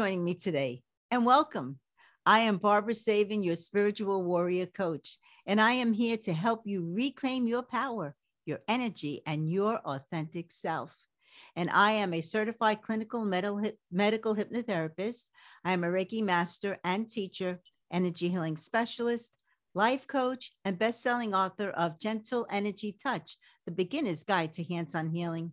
Joining me today and welcome. I am Barbara Savin, your spiritual warrior coach, and I am here to help you reclaim your power, your energy, and your authentic self. And I am a certified clinical medical hypnotherapist. I am a Reiki master and teacher, energy healing specialist, life coach, and best-selling author of Gentle Energy Touch: The Beginner's Guide to Hands-on Healing.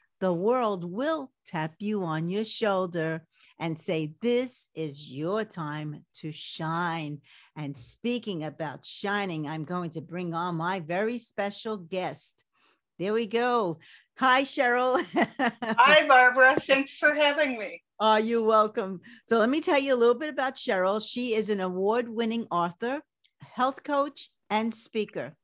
the world will tap you on your shoulder and say, This is your time to shine. And speaking about shining, I'm going to bring on my very special guest. There we go. Hi, Cheryl. Hi, Barbara. Thanks for having me. Oh, you're welcome. So, let me tell you a little bit about Cheryl. She is an award winning author, health coach, and speaker.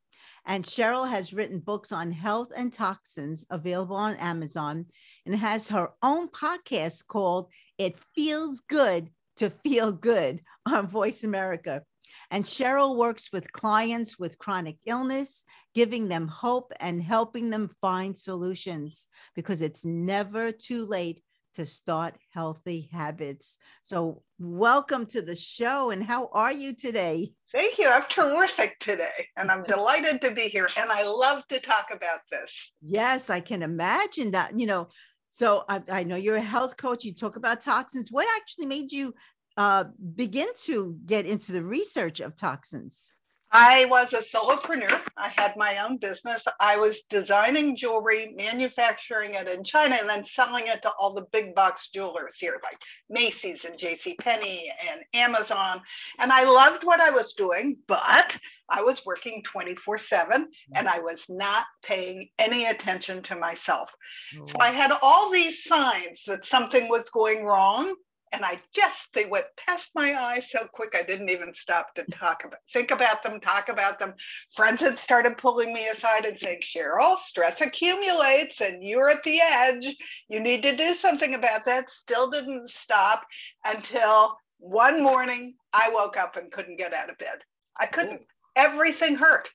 And Cheryl has written books on health and toxins available on Amazon and has her own podcast called It Feels Good to Feel Good on Voice America. And Cheryl works with clients with chronic illness, giving them hope and helping them find solutions because it's never too late to start healthy habits. So, welcome to the show. And how are you today? Thank you. I'm terrific today, and I'm delighted to be here. And I love to talk about this. Yes, I can imagine that. You know, so I, I know you're a health coach. You talk about toxins. What actually made you uh, begin to get into the research of toxins? I was a solopreneur. I had my own business. I was designing jewelry, manufacturing it in China, and then selling it to all the big box jewelers here, like Macy's and J.C. Penney and Amazon. And I loved what I was doing, but I was working 24 7 and I was not paying any attention to myself. So oh. I had all these signs that something was going wrong and I just they went past my eyes so quick I didn't even stop to talk about think about them, talk about them. Friends had started pulling me aside and saying, Cheryl, stress accumulates and you're at the edge. You need to do something about that. Still didn't stop until one morning I woke up and couldn't get out of bed. I couldn't. Everything hurt.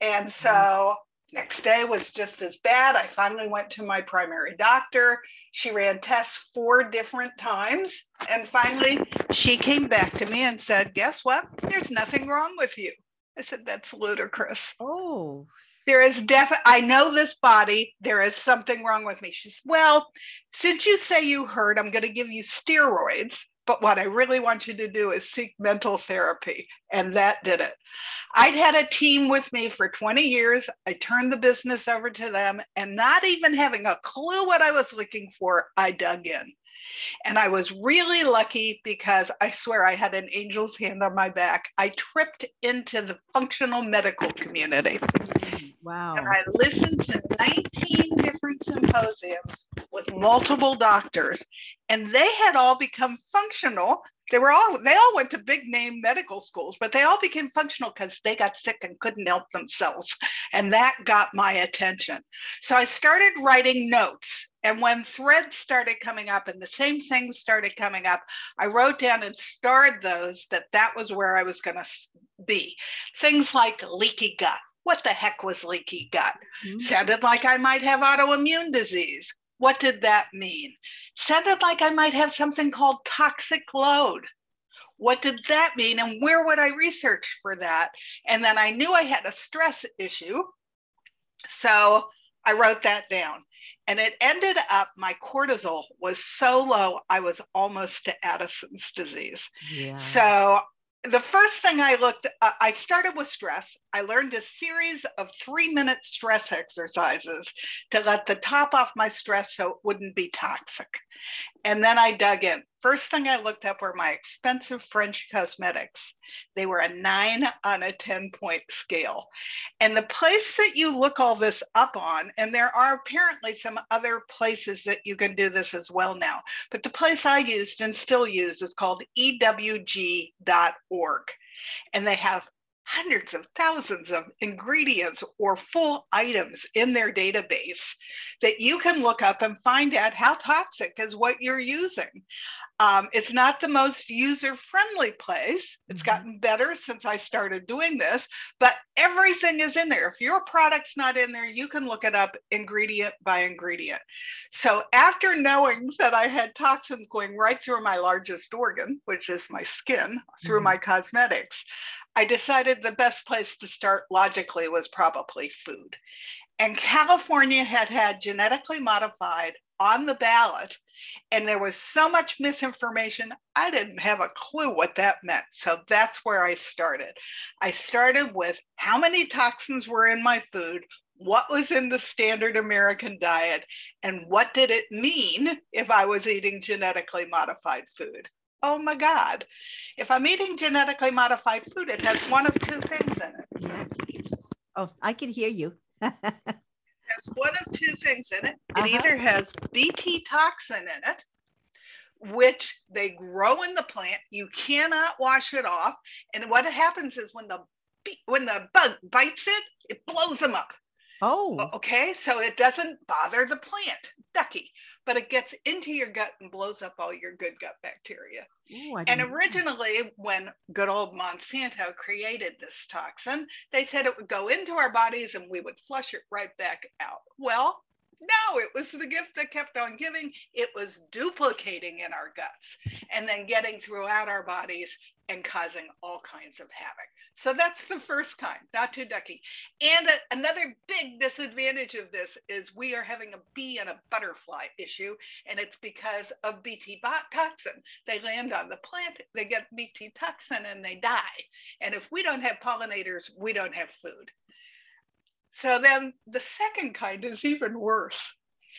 And mm-hmm. so Next day was just as bad. I finally went to my primary doctor. She ran tests four different times. And finally, she came back to me and said, Guess what? There's nothing wrong with you. I said, That's ludicrous. Oh, there is definitely, I know this body, there is something wrong with me. She says, Well, since you say you hurt, I'm going to give you steroids. But what I really want you to do is seek mental therapy. And that did it. I'd had a team with me for 20 years. I turned the business over to them, and not even having a clue what I was looking for, I dug in. And I was really lucky because I swear I had an angel's hand on my back. I tripped into the functional medical community. Wow. And I listened to 19 different symposiums with multiple doctors, and they had all become functional. They were all they all went to big name medical schools, but they all became functional because they got sick and couldn't help themselves. And that got my attention. So I started writing notes. And when threads started coming up and the same things started coming up, I wrote down and starred those that that was where I was going to be. Things like leaky gut what the heck was leaky gut? Mm-hmm. Sounded like I might have autoimmune disease. What did that mean? Sounded like I might have something called toxic load. What did that mean? And where would I research for that? And then I knew I had a stress issue. So I wrote that down. And it ended up my cortisol was so low, I was almost to Addison's disease. Yeah. So the first thing I looked, uh, I started with stress. I learned a series of three minute stress exercises to let the top off my stress so it wouldn't be toxic. And then I dug in. First thing I looked up were my expensive French cosmetics. They were a nine on a 10 point scale. And the place that you look all this up on, and there are apparently some other places that you can do this as well now, but the place I used and still use is called ewg.org. And they have hundreds of thousands of ingredients or full items in their database that you can look up and find out how toxic is what you're using. Um, it's not the most user friendly place. It's mm-hmm. gotten better since I started doing this, but everything is in there. If your product's not in there, you can look it up ingredient by ingredient. So after knowing that I had toxins going right through my largest organ, which is my skin, through mm-hmm. my cosmetics, I decided the best place to start logically was probably food. And California had had genetically modified on the ballot, and there was so much misinformation, I didn't have a clue what that meant. So that's where I started. I started with how many toxins were in my food, what was in the standard American diet, and what did it mean if I was eating genetically modified food oh my God, if I'm eating genetically modified food, it has one of two things in it. Oh, I can hear you. it has one of two things in it. It uh-huh. either has BT toxin in it, which they grow in the plant. You cannot wash it off. And what happens is when the when the bug bites it, it blows them up. Oh. Okay. So it doesn't bother the plant, ducky but it gets into your gut and blows up all your good gut bacteria. Ooh, and originally, when good old Monsanto created this toxin, they said it would go into our bodies and we would flush it right back out. Well, no, it was the gift that kept on giving. It was duplicating in our guts and then getting throughout our bodies and causing all kinds of havoc. So that's the first kind, not too ducky. And a, another big disadvantage of this is we are having a bee and a butterfly issue, and it's because of BT toxin. They land on the plant, they get BT toxin, and they die. And if we don't have pollinators, we don't have food. So then the second kind is even worse.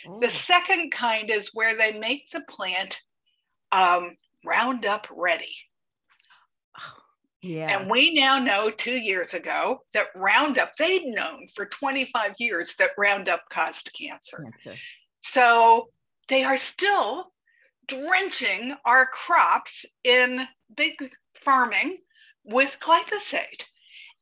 Ooh. The second kind is where they make the plant um, Roundup ready. Yeah. And we now know two years ago that Roundup, they'd known for 25 years that Roundup caused cancer. cancer. So they are still drenching our crops in big farming with glyphosate.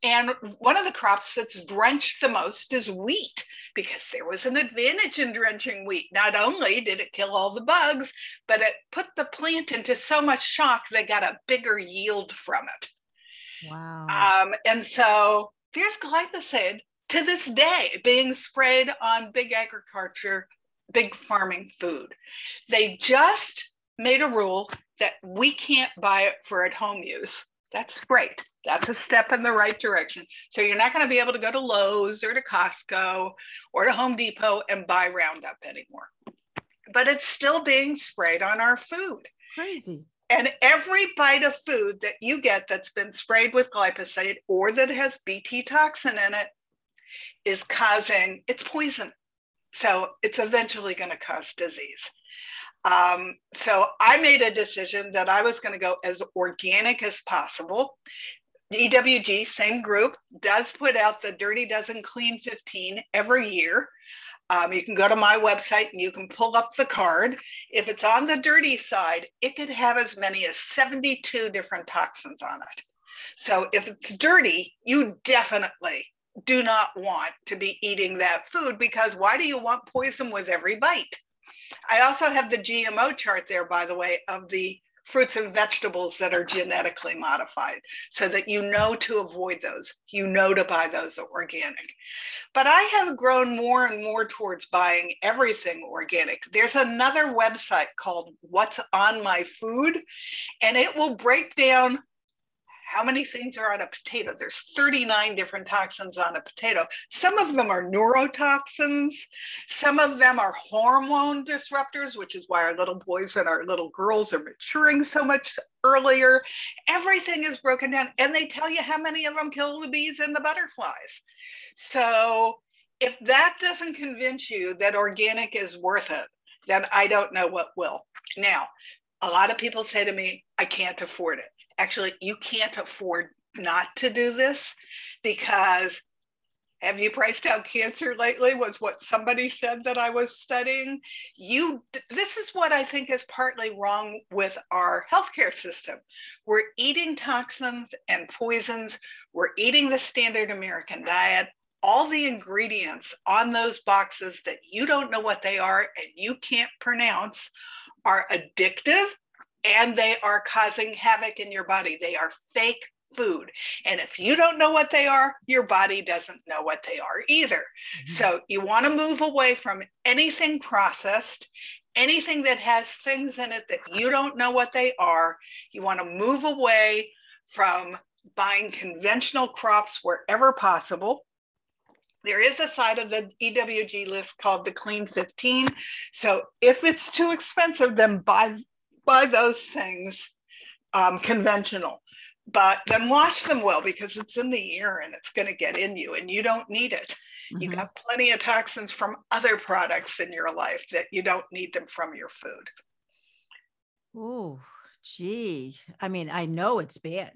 And one of the crops that's drenched the most is wheat because there was an advantage in drenching wheat. Not only did it kill all the bugs, but it put the plant into so much shock they got a bigger yield from it. Wow. Um, and so there's glyphosate to this day being sprayed on big agriculture, big farming food. They just made a rule that we can't buy it for at home use. That's great. That's a step in the right direction. So you're not going to be able to go to Lowe's or to Costco or to Home Depot and buy Roundup anymore. But it's still being sprayed on our food. Crazy. And every bite of food that you get that's been sprayed with glyphosate or that has BT toxin in it is causing, it's poison. So it's eventually going to cause disease. Um, so I made a decision that I was going to go as organic as possible. EWG, same group, does put out the Dirty Dozen Clean 15 every year. Um, you can go to my website and you can pull up the card. If it's on the dirty side, it could have as many as 72 different toxins on it. So if it's dirty, you definitely do not want to be eating that food because why do you want poison with every bite? I also have the GMO chart there, by the way, of the fruits and vegetables that are genetically modified so that you know to avoid those. You know to buy those organic. But I have grown more and more towards buying everything organic. There's another website called What's on My Food, and it will break down how many things are on a potato? There's 39 different toxins on a potato. Some of them are neurotoxins. Some of them are hormone disruptors, which is why our little boys and our little girls are maturing so much earlier. Everything is broken down and they tell you how many of them kill the bees and the butterflies. So if that doesn't convince you that organic is worth it, then I don't know what will. Now, a lot of people say to me, I can't afford it. Actually, you can't afford not to do this because have you priced out cancer lately was what somebody said that i was studying? You this is what i think is partly wrong with our healthcare system. We're eating toxins and poisons. We're eating the standard american diet. All the ingredients on those boxes that you don't know what they are and you can't pronounce are addictive and they are causing havoc in your body. They are fake food. And if you don't know what they are, your body doesn't know what they are either. Mm-hmm. So you want to move away from anything processed, anything that has things in it that you don't know what they are. You want to move away from buying conventional crops wherever possible. There is a side of the EWG list called the Clean 15. So if it's too expensive, then buy, buy those things um, conventional. But then wash them well because it's in the air and it's going to get in you and you don't need it. Mm-hmm. You got plenty of toxins from other products in your life that you don't need them from your food. Oh, gee. I mean, I know it's bad.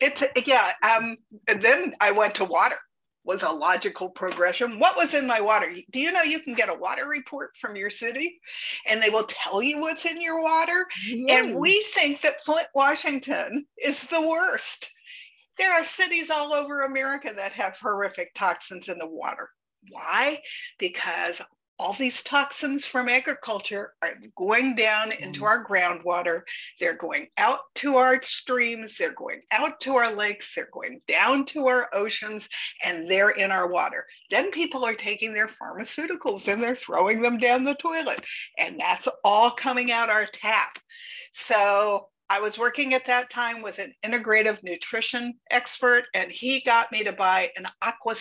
It's yeah. Um, and then I went to water was a logical progression. What was in my water? Do you know you can get a water report from your city and they will tell you what's in your water? And we think that Flint, Washington is the worst. There are cities all over America that have horrific toxins in the water. Why? Because all these toxins from agriculture are going down into mm. our groundwater. They're going out to our streams, they're going out to our lakes, they're going down to our oceans, and they're in our water. Then people are taking their pharmaceuticals and they're throwing them down the toilet, and that's all coming out our tap. So I was working at that time with an integrative nutrition expert, and he got me to buy an Aqua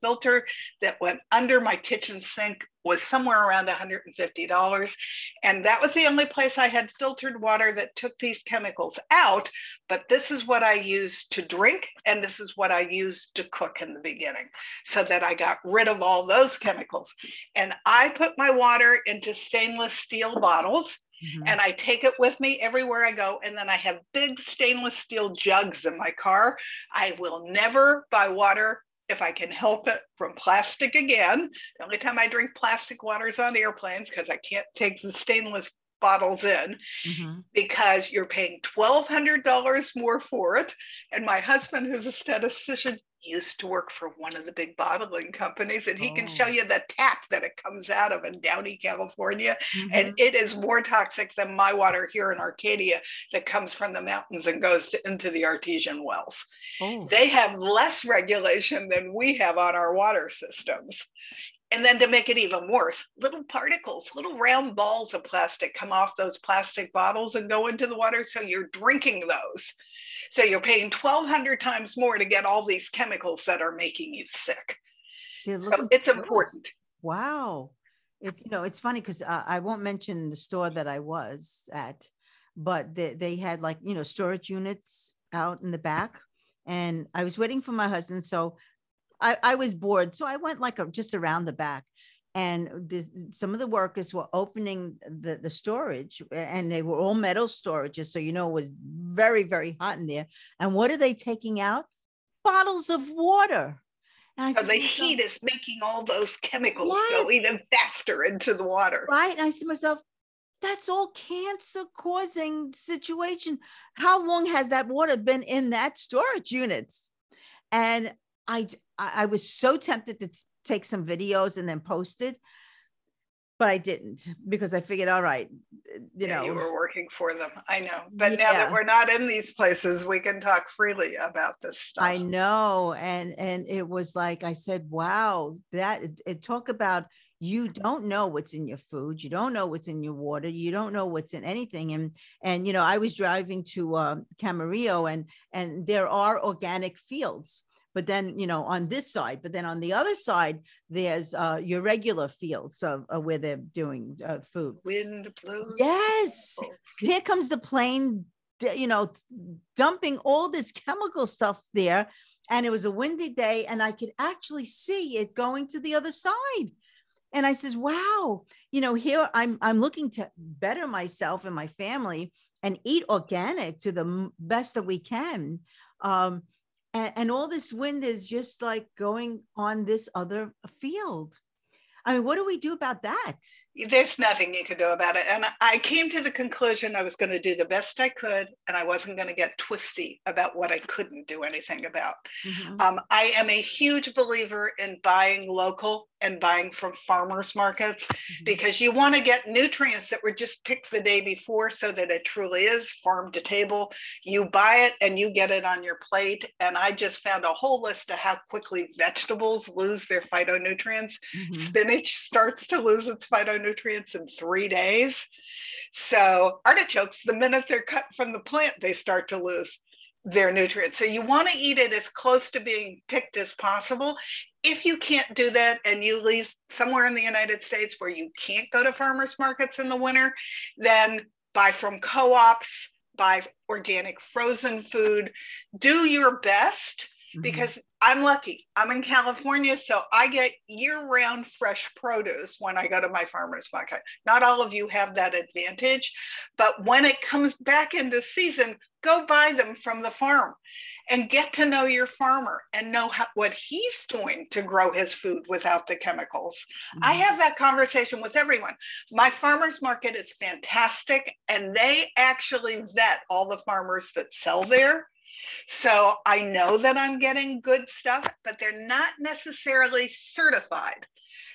filter that went under my kitchen sink, was somewhere around $150. And that was the only place I had filtered water that took these chemicals out. But this is what I used to drink, and this is what I used to cook in the beginning, so that I got rid of all those chemicals. And I put my water into stainless steel bottles Mm-hmm. And I take it with me everywhere I go. And then I have big stainless steel jugs in my car. I will never buy water if I can help it from plastic again. The only time I drink plastic water is on airplanes because I can't take the stainless bottles in mm-hmm. because you're paying $1,200 more for it. And my husband, who's a statistician, used to work for one of the big bottling companies and he oh. can show oh. you the tap that it comes out of in Downey, California. Mm-hmm. And it is more toxic than my water here in Arcadia that comes from the mountains and goes to, into the artesian wells. Oh. They have less regulation than we have on our water systems. And then to make it even worse, little particles, little round balls of plastic come off those plastic bottles and go into the water. So you're drinking those. So you're paying 1,200 times more to get all these chemicals that are making you sick. So it's important. Wow. It's, you know, it's funny because uh, I won't mention the store that I was at, but they, they had like, you know, storage units out in the back. And I was waiting for my husband. So I, I was bored. So I went like a, just around the back and the, some of the workers were opening the, the storage and they were all metal storages. So, you know, it was very, very hot in there. And what are they taking out? Bottles of water. And I so said, the heat is making all those chemicals yes. go even faster into the water. Right. And I said to myself, that's all cancer causing situation. How long has that water been in that storage units? And I I was so tempted to take some videos and then post it, but I didn't because I figured, all right, you yeah, know, you were working for them. I know, but yeah. now that we're not in these places, we can talk freely about this stuff. I know, and and it was like I said, wow, that it, it talk about you don't know what's in your food. You don't know what's in your water. You don't know what's in anything. And and you know i was driving to uh, camarillo and and there are organic fields but then you know on this side but then on the other side there's uh your regular fields of, of where they're doing uh, food. Wind blows. Yes! Here comes the plane you know dumping all this chemical stuff there and it was a windy day and i could actually see it going to the other side. And i says wow you know here i'm i'm looking to better myself and my family and eat organic to the best that we can. Um and, and all this wind is just like going on this other field I mean, what do we do about that? There's nothing you can do about it. And I came to the conclusion I was going to do the best I could, and I wasn't going to get twisty about what I couldn't do anything about. Mm-hmm. Um, I am a huge believer in buying local and buying from farmers markets mm-hmm. because you want to get nutrients that were just picked the day before so that it truly is farm to table. You buy it and you get it on your plate. And I just found a whole list of how quickly vegetables lose their phytonutrients. Mm-hmm. Spinach starts to lose its phytonutrients in three days. So artichokes, the minute they're cut from the plant, they start to lose their nutrients. So you want to eat it as close to being picked as possible. If you can't do that and you live somewhere in the United States where you can't go to farmers markets in the winter, then buy from co-ops, buy organic frozen food, do your best mm-hmm. because I'm lucky. I'm in California, so I get year round fresh produce when I go to my farmer's market. Not all of you have that advantage, but when it comes back into season, go buy them from the farm and get to know your farmer and know how, what he's doing to grow his food without the chemicals. Mm-hmm. I have that conversation with everyone. My farmer's market is fantastic, and they actually vet all the farmers that sell there so I know that I'm getting good stuff, but they're not necessarily certified.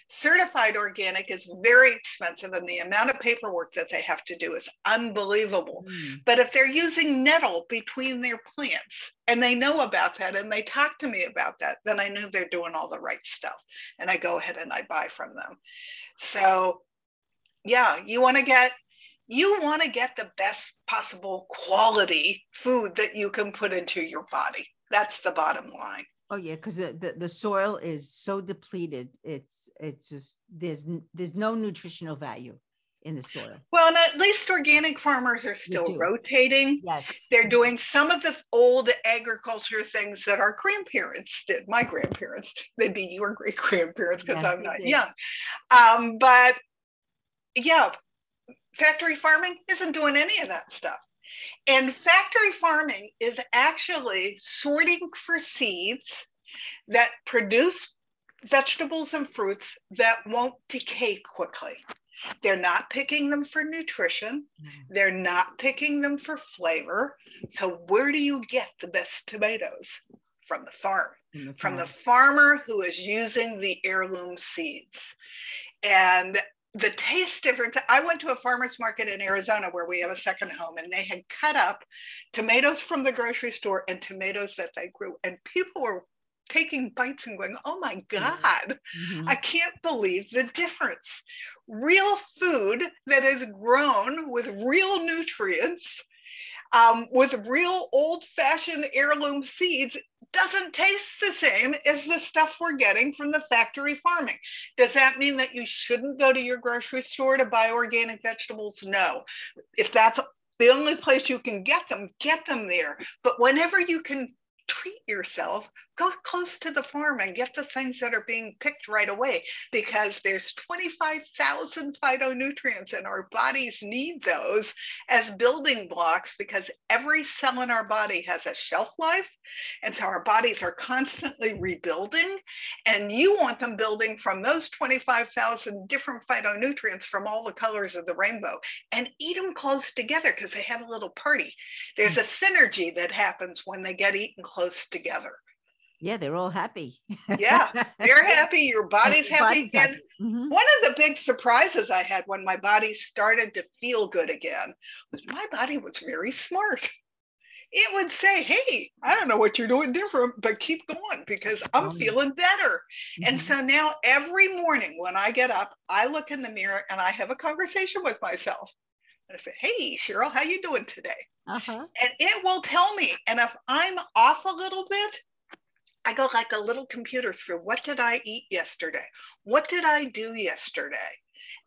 Certified organic is very expensive, and the amount of paperwork that they have to do is unbelievable. Mm. But if they're using nettle between their plants and they know about that and they talk to me about that, then I know they're doing all the right stuff. And I go ahead and I buy from them. So, yeah, you want to get you want to get the best possible quality food that you can put into your body. That's the bottom line. Oh yeah, because the, the, the soil is so depleted. It's it's just there's there's no nutritional value in the soil. Well, and at least organic farmers are still rotating. Yes. They're doing some of the old agriculture things that our grandparents did. My grandparents, they'd be your great grandparents because yeah, I'm not did. young. Um, but yeah, factory farming isn't doing any of that stuff. And factory farming is actually sorting for seeds that produce vegetables and fruits that won't decay quickly. They're not picking them for nutrition. Mm. They're not picking them for flavor. So, where do you get the best tomatoes? From the farm, from the, farm. From the farmer who is using the heirloom seeds. And the taste difference. I went to a farmer's market in Arizona where we have a second home, and they had cut up tomatoes from the grocery store and tomatoes that they grew. And people were taking bites and going, Oh my. God, mm-hmm. I can't believe the difference. Real food that is grown with real nutrients um, with real old fashioned heirloom seeds doesn't taste the same as the stuff we're getting from the factory farming. Does that mean that you shouldn't go to your grocery store to buy organic vegetables? No. If that's the only place you can get them, get them there. But whenever you can treat yourself go close to the farm and get the things that are being picked right away because there's 25,000 phytonutrients and our bodies need those as building blocks because every cell in our body has a shelf life. And so our bodies are constantly rebuilding and you want them building from those 25,000 different phytonutrients from all the colors of the rainbow and eat them close together because they have a little party. There's a synergy that happens when they get eaten close together yeah, they're all happy. yeah, they're happy. Your body's happy. Body's and happy. Mm-hmm. one of the big surprises I had when my body started to feel good again was my body was very smart. it would say, Hey, I don't know what you're doing different, but keep going because I'm Oh, feeling better. And Mhm. so now every morning when I get up, I look in the mirror and I have a conversation with myself. And I say, Hey, Cheryl, how you doing today? uh-huh. and it will tell me. And if I'm off a little bit, I go like a little computer through what did I eat yesterday? What did I do yesterday?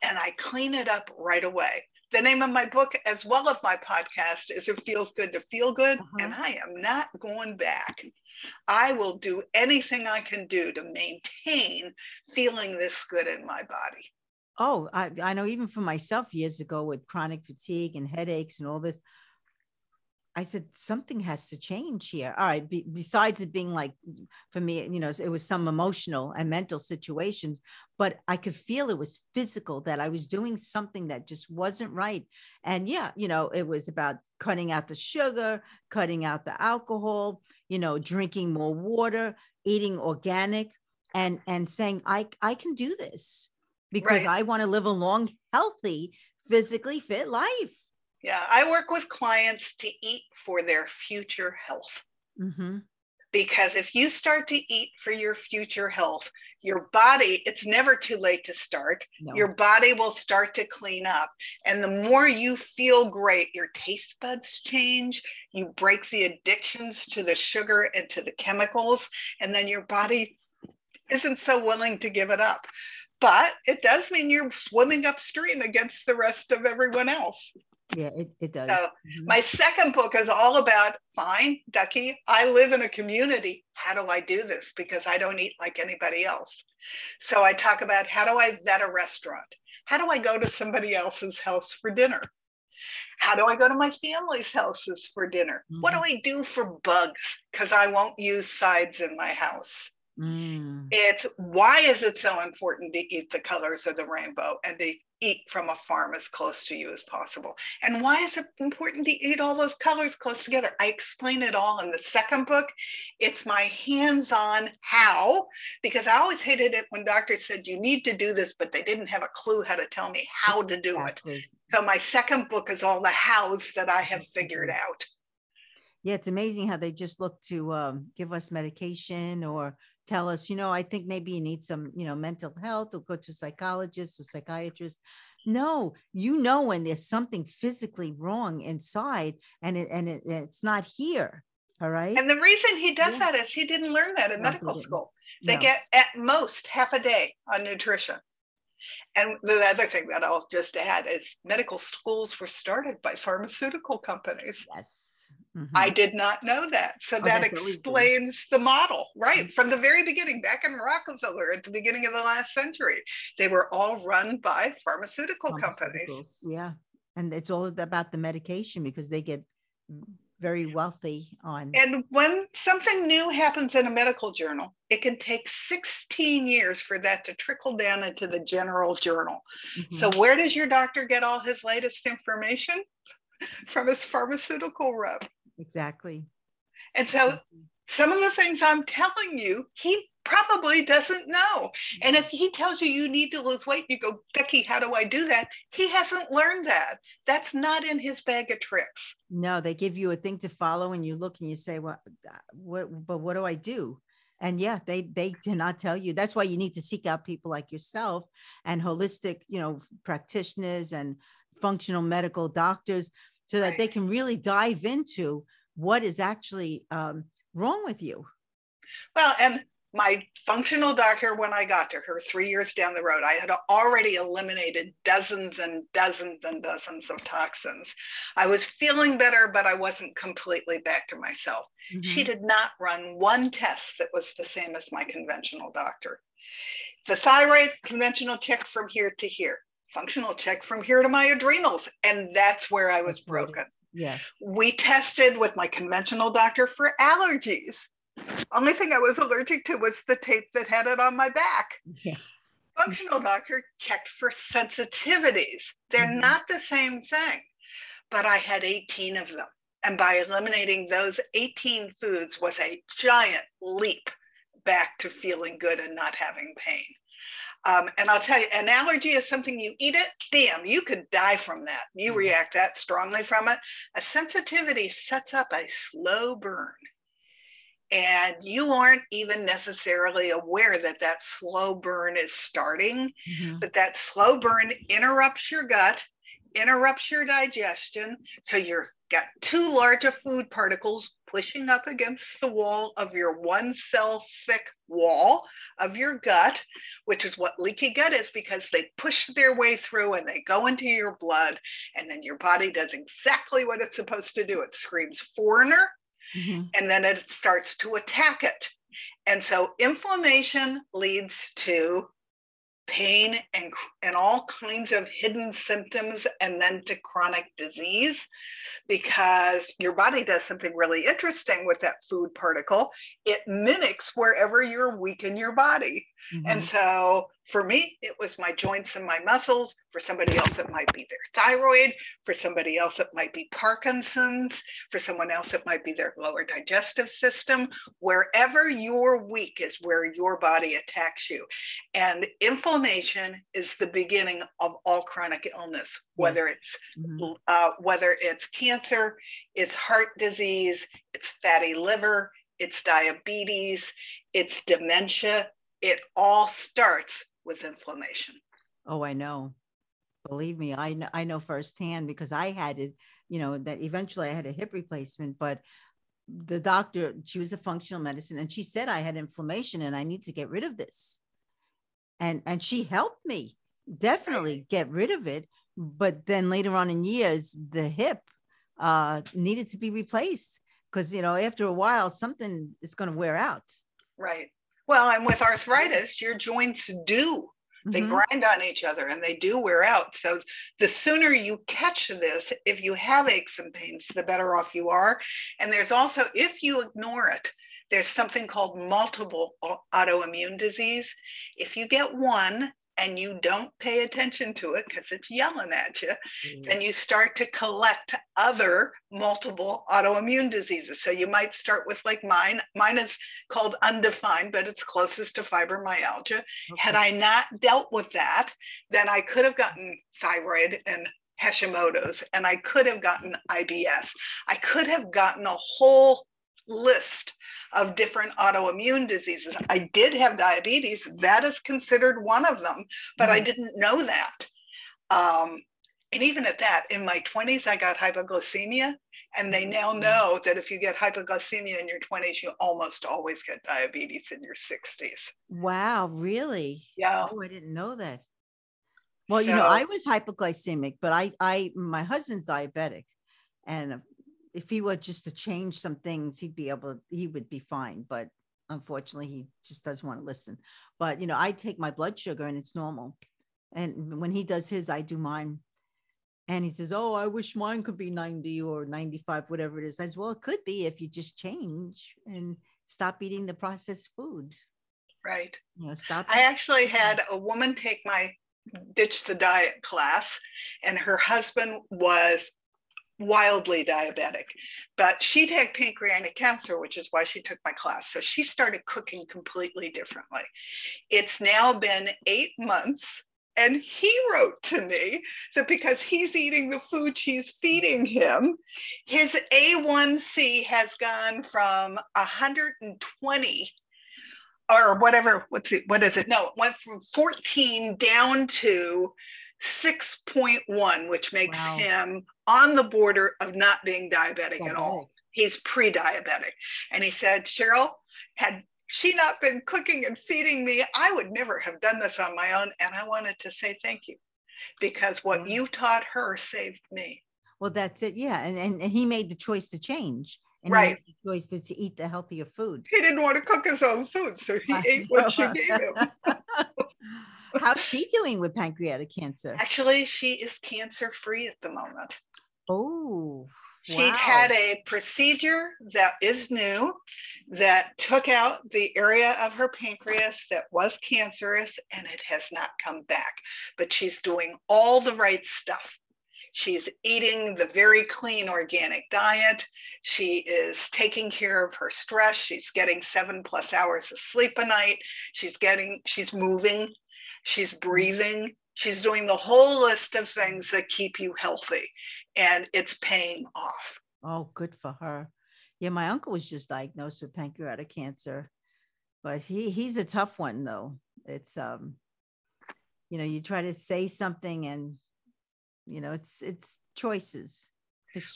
And I clean it up right away. The name of my book, as well as my podcast, is It Feels Good to Feel Good. Uh-huh. And I am not going back. I will do anything I can do to maintain feeling this good in my body. Oh, I, I know even for myself years ago with chronic fatigue and headaches and all this, I said something has to change here. All right. Be, besides it being like for me, you know, it was some emotional and mental situations, but I could feel it was physical that I was doing something that just wasn't right. And yeah, you know, it was about cutting out the sugar, cutting out the alcohol, you know, drinking more water, eating organic, and and saying I I can do this because Right. I want to live a long, healthy, physically fit life. Yeah, I work with clients to eat for their future health. hmm because if you start to eat for your future health your body it's never too late to start. No. your body will start to clean up. And the more you feel great your taste buds change you break the addictions to the sugar and to the chemicals and then your body isn't so willing to give it up. But it does mean you're swimming upstream against the rest of everyone else yeah, it, it does. So, Mhm. my second book is all about fine, Ducky, I live in a community. How do I do this? Because I don't eat like anybody else. So I talk about how do I vet a restaurant? How do I go to somebody else's house for dinner? How do I go to my family's houses for dinner? What do I do for bugs? Because I won't use sides in my house. Mm, It's why is it so important to eat the colors of the rainbow and to eat from a farm as close to you as possible? And why is it important to eat all those colors close together? I explain it all in the second book. It's my hands on how, because I always hated it when doctors said you need to do this, but they didn't have a clue how to tell me how to do it. So my second book is all the hows that I have figured out. Yeah, it's amazing how they just look to um, give us medication or tell us, you know, I think maybe you need some, you know, mental health or go to a psychologist or psychiatrist. No, you know when there's something physically wrong inside and it and it, it's not here. All right. And the reason he does Yeah. that is he didn't learn that in medical school. They No. get at most half a day on nutrition. And the other thing that I'll just add is medical schools were started by pharmaceutical companies. yes. I Mhm. did not know that. So Oh, that that's always been. explains the model, right? Mhm. From the very beginning, back in Rockefeller at the beginning of the last century, they were all run by pharmaceutical companies. Yeah. And it's all about the medication because they get very wealthy on And when something new happens in a medical journal, it can take 16 years for that to trickle down into the general journal. So, Mhm. where does your doctor get all his latest information? From his pharmaceutical rep. exactly. And so, some of the things I'm telling you, he probably doesn't know. And if he tells you you need to lose weight, you go, Becky, how do I do that? He hasn't learned that. That's not in his bag of tricks. No, they give you a thing to follow, and you look and you say, "Well, uh, what? But what do I do?" And yeah, they they cannot tell you. That's why you need to seek out people like yourself and holistic, you know, practitioners and functional medical doctors, so that Right. they can really dive into what is actually um, wrong with you. Well, and my functional doctor, when I got to her three years down the road, I had already eliminated dozens and dozens and dozens of toxins. I was feeling better, but I wasn't completely back to myself. She Mhm. did not run one test that was the same as my conventional doctor. The thyroid, conventional tick from here to here, functional check from here to my adrenals. And that's where I was broken Yeah. we tested with my conventional doctor for allergies. Only thing I was allergic to was the tape that had it on my back. Yeah. Functional doctor checked for sensitivities. They're Mhm. not the same thing, but I had 18 of them. And by eliminating those 18 foods was a giant leap back to feeling good and not having pain. Um, and I'll tell you, an allergy is something you eat it, damn, you could die from that. You mm-hmm. react that strongly from it. A sensitivity sets up a slow burn. And you aren't even necessarily aware that that slow burn is starting, mm-hmm. but that slow burn interrupts your gut, interrupts your digestion. So you've got too large of food particles pushing up against the wall of your one cell thick wall of your gut, which is what leaky gut is because they push their way through and they go into your blood. And then your body does exactly what it's supposed to do it screams foreigner, mm-hmm. and then it starts to attack it. And so inflammation leads to pain and, and all kinds of hidden symptoms and then to chronic disease because your body does something really interesting with that food particle. It mimics wherever you're weak in your body. Mm-hmm. And so for me, it was my joints and my muscles. For somebody else, it might be their thyroid. For somebody else, it might be Parkinson's. For someone else, it might be their lower digestive system. Wherever you're weak is where your body attacks you. And inflammation is the beginning of all chronic illness, whether it's mm-hmm. uh, whether it's cancer, it's heart disease, it's fatty liver, it's diabetes, it's dementia. It all starts with inflammation. Oh, I know. Believe me, I know, I know firsthand because I had it, you know, that eventually I had a hip replacement, but the doctor, she was a functional medicine and she said I had inflammation and I need to get rid of this. And and she helped me definitely get rid of it. But then later on in years, the hip uh needed to be replaced because you know after a while something is going to wear out. Right. Well, and with arthritis, your joints do. They mm-hmm. grind on each other and they do wear out. So the sooner you catch this, if you have aches and pains, the better off you are. And there's also, if you ignore it, there's something called multiple autoimmune disease. If you get one, and you don't pay attention to it because it's yelling at you, mm-hmm. then you start to collect other multiple autoimmune diseases. So you might start with like mine. Mine is called undefined, but it's closest to fibromyalgia. Okay. Had I not dealt with that, then I could have gotten thyroid and Hashimoto's, and I could have gotten IBS. I could have gotten a whole list of different autoimmune diseases. I did have diabetes, that is considered one of them, but mm-hmm. I didn't know that. Um, and even at that, in my 20s, I got hypoglycemia. And they now mm-hmm. know that if you get hypoglycemia in your 20s, you almost always get diabetes in your 60s. Wow, really? Yeah. Oh, I didn't know that. Well, so, you know, I was hypoglycemic, but I, I, my husband's diabetic, and if he were just to change some things, he'd be able, he would be fine. But unfortunately, he just doesn't want to listen. But, you know, I take my blood sugar and it's normal. And when he does his, I do mine. And he says, Oh, I wish mine could be 90 or 95, whatever it is. I said, Well, it could be if you just change and stop eating the processed food. Right. You know, stop. I actually had a woman take my ditch the diet class and her husband was wildly diabetic, but she'd had pancreatic cancer, which is why she took my class. So she started cooking completely differently. It's now been eight months. And he wrote to me that because he's eating the food she's feeding him, his A1C has gone from 120 or whatever, what's it, what is it? No, it went from 14 down to 6.1, which makes wow. him on the border of not being diabetic at all. He's pre diabetic. And he said, Cheryl, had she not been cooking and feeding me, I would never have done this on my own. And I wanted to say thank you because what you taught her saved me. Well, that's it. Yeah. And, and, and he made the choice to change. And right. the choice to, to eat the healthier food. He didn't want to cook his own food, so he ate what she gave him. How's she doing with pancreatic cancer? Actually, she is cancer free at the moment. Oh, She wow. had a procedure that is new that took out the area of her pancreas that was cancerous and it has not come back. But she's doing all the right stuff. She's eating the very clean organic diet. She is taking care of her stress. She's getting seven plus hours of sleep a night. She's getting, she's moving she's breathing, she's doing the whole list of things that keep you healthy, and it's paying off. Oh, good for her. Yeah, my uncle was just diagnosed with pancreatic cancer, but he he's a tough one though. It's um, you know, you try to say something and you know, it's it's choices.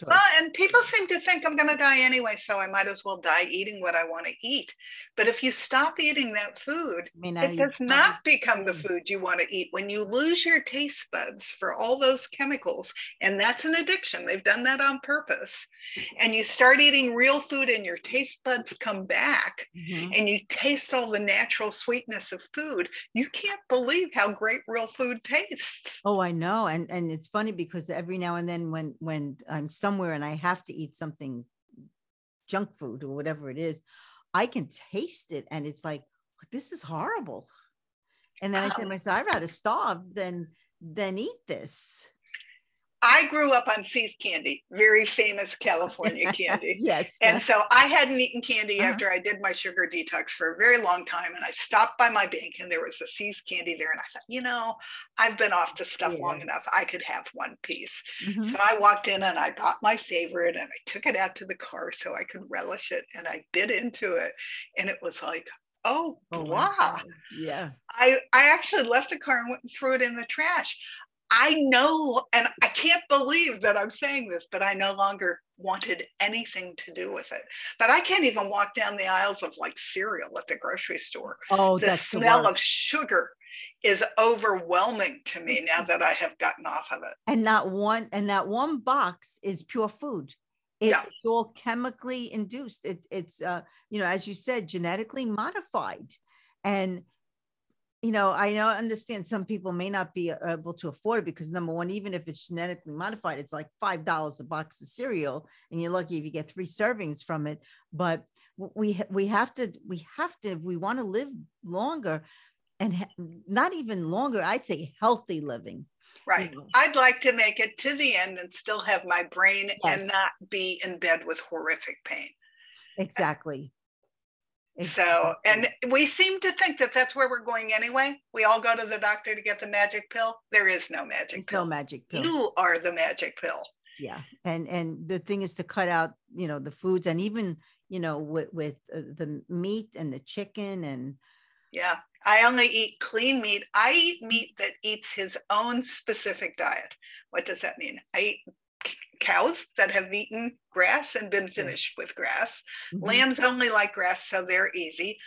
Well, and people seem to think I'm going to die anyway, so I might as well die eating what I want to eat. But if you stop eating that food, I mean, it does not become the food you want to eat. When you lose your taste buds for all those chemicals, and that's an addiction, they've done that on purpose, and you start eating real food and your taste buds come back mm-hmm. and you taste all the natural sweetness of food, you can't believe how great real food tastes. Oh, I know. And and it's funny because every now and then when when I'm I'm somewhere and I have to eat something junk food or whatever it is, I can taste it and it's like, this is horrible. And then I said to myself, I'd rather starve than than eat this. I grew up on See's candy, very famous California candy. yes. And so I hadn't eaten candy uh-huh. after I did my sugar detox for a very long time. And I stopped by my bank and there was a See's candy there. And I thought, you know, I've been off the stuff yeah. long enough. I could have one piece. Mm-hmm. So I walked in and I bought my favorite and I took it out to the car so I could relish it. And I bit into it. And it was like, oh, oh wow. Yeah. I, I actually left the car and went and threw it in the trash. I know, and I can't believe that I'm saying this, but I no longer wanted anything to do with it. But I can't even walk down the aisles of like cereal at the grocery store. Oh, the smell the of sugar is overwhelming to me now that I have gotten off of it. And not one, and that one box is pure food. It, yeah. It's all chemically induced. It, it's, uh, you know, as you said, genetically modified. And you know, I know understand some people may not be uh, able to afford it because number one, even if it's genetically modified, it's like five dollars a box of cereal, and you're lucky if you get three servings from it. But we we have to we have to if we want to live longer, and ha- not even longer, I'd say healthy living. Right. You know. I'd like to make it to the end and still have my brain yes. and not be in bed with horrific pain. Exactly. So, and we seem to think that that's where we're going anyway. We all go to the doctor to get the magic pill. There is no magic There's pill. No magic pill. You are the magic pill. Yeah, and and the thing is to cut out, you know, the foods and even you know with with uh, the meat and the chicken and. Yeah, I only eat clean meat. I eat meat that eats his own specific diet. What does that mean? I eat cows that have eaten grass and been finished with grass. Mm-hmm. Lambs only like grass, so they're easy.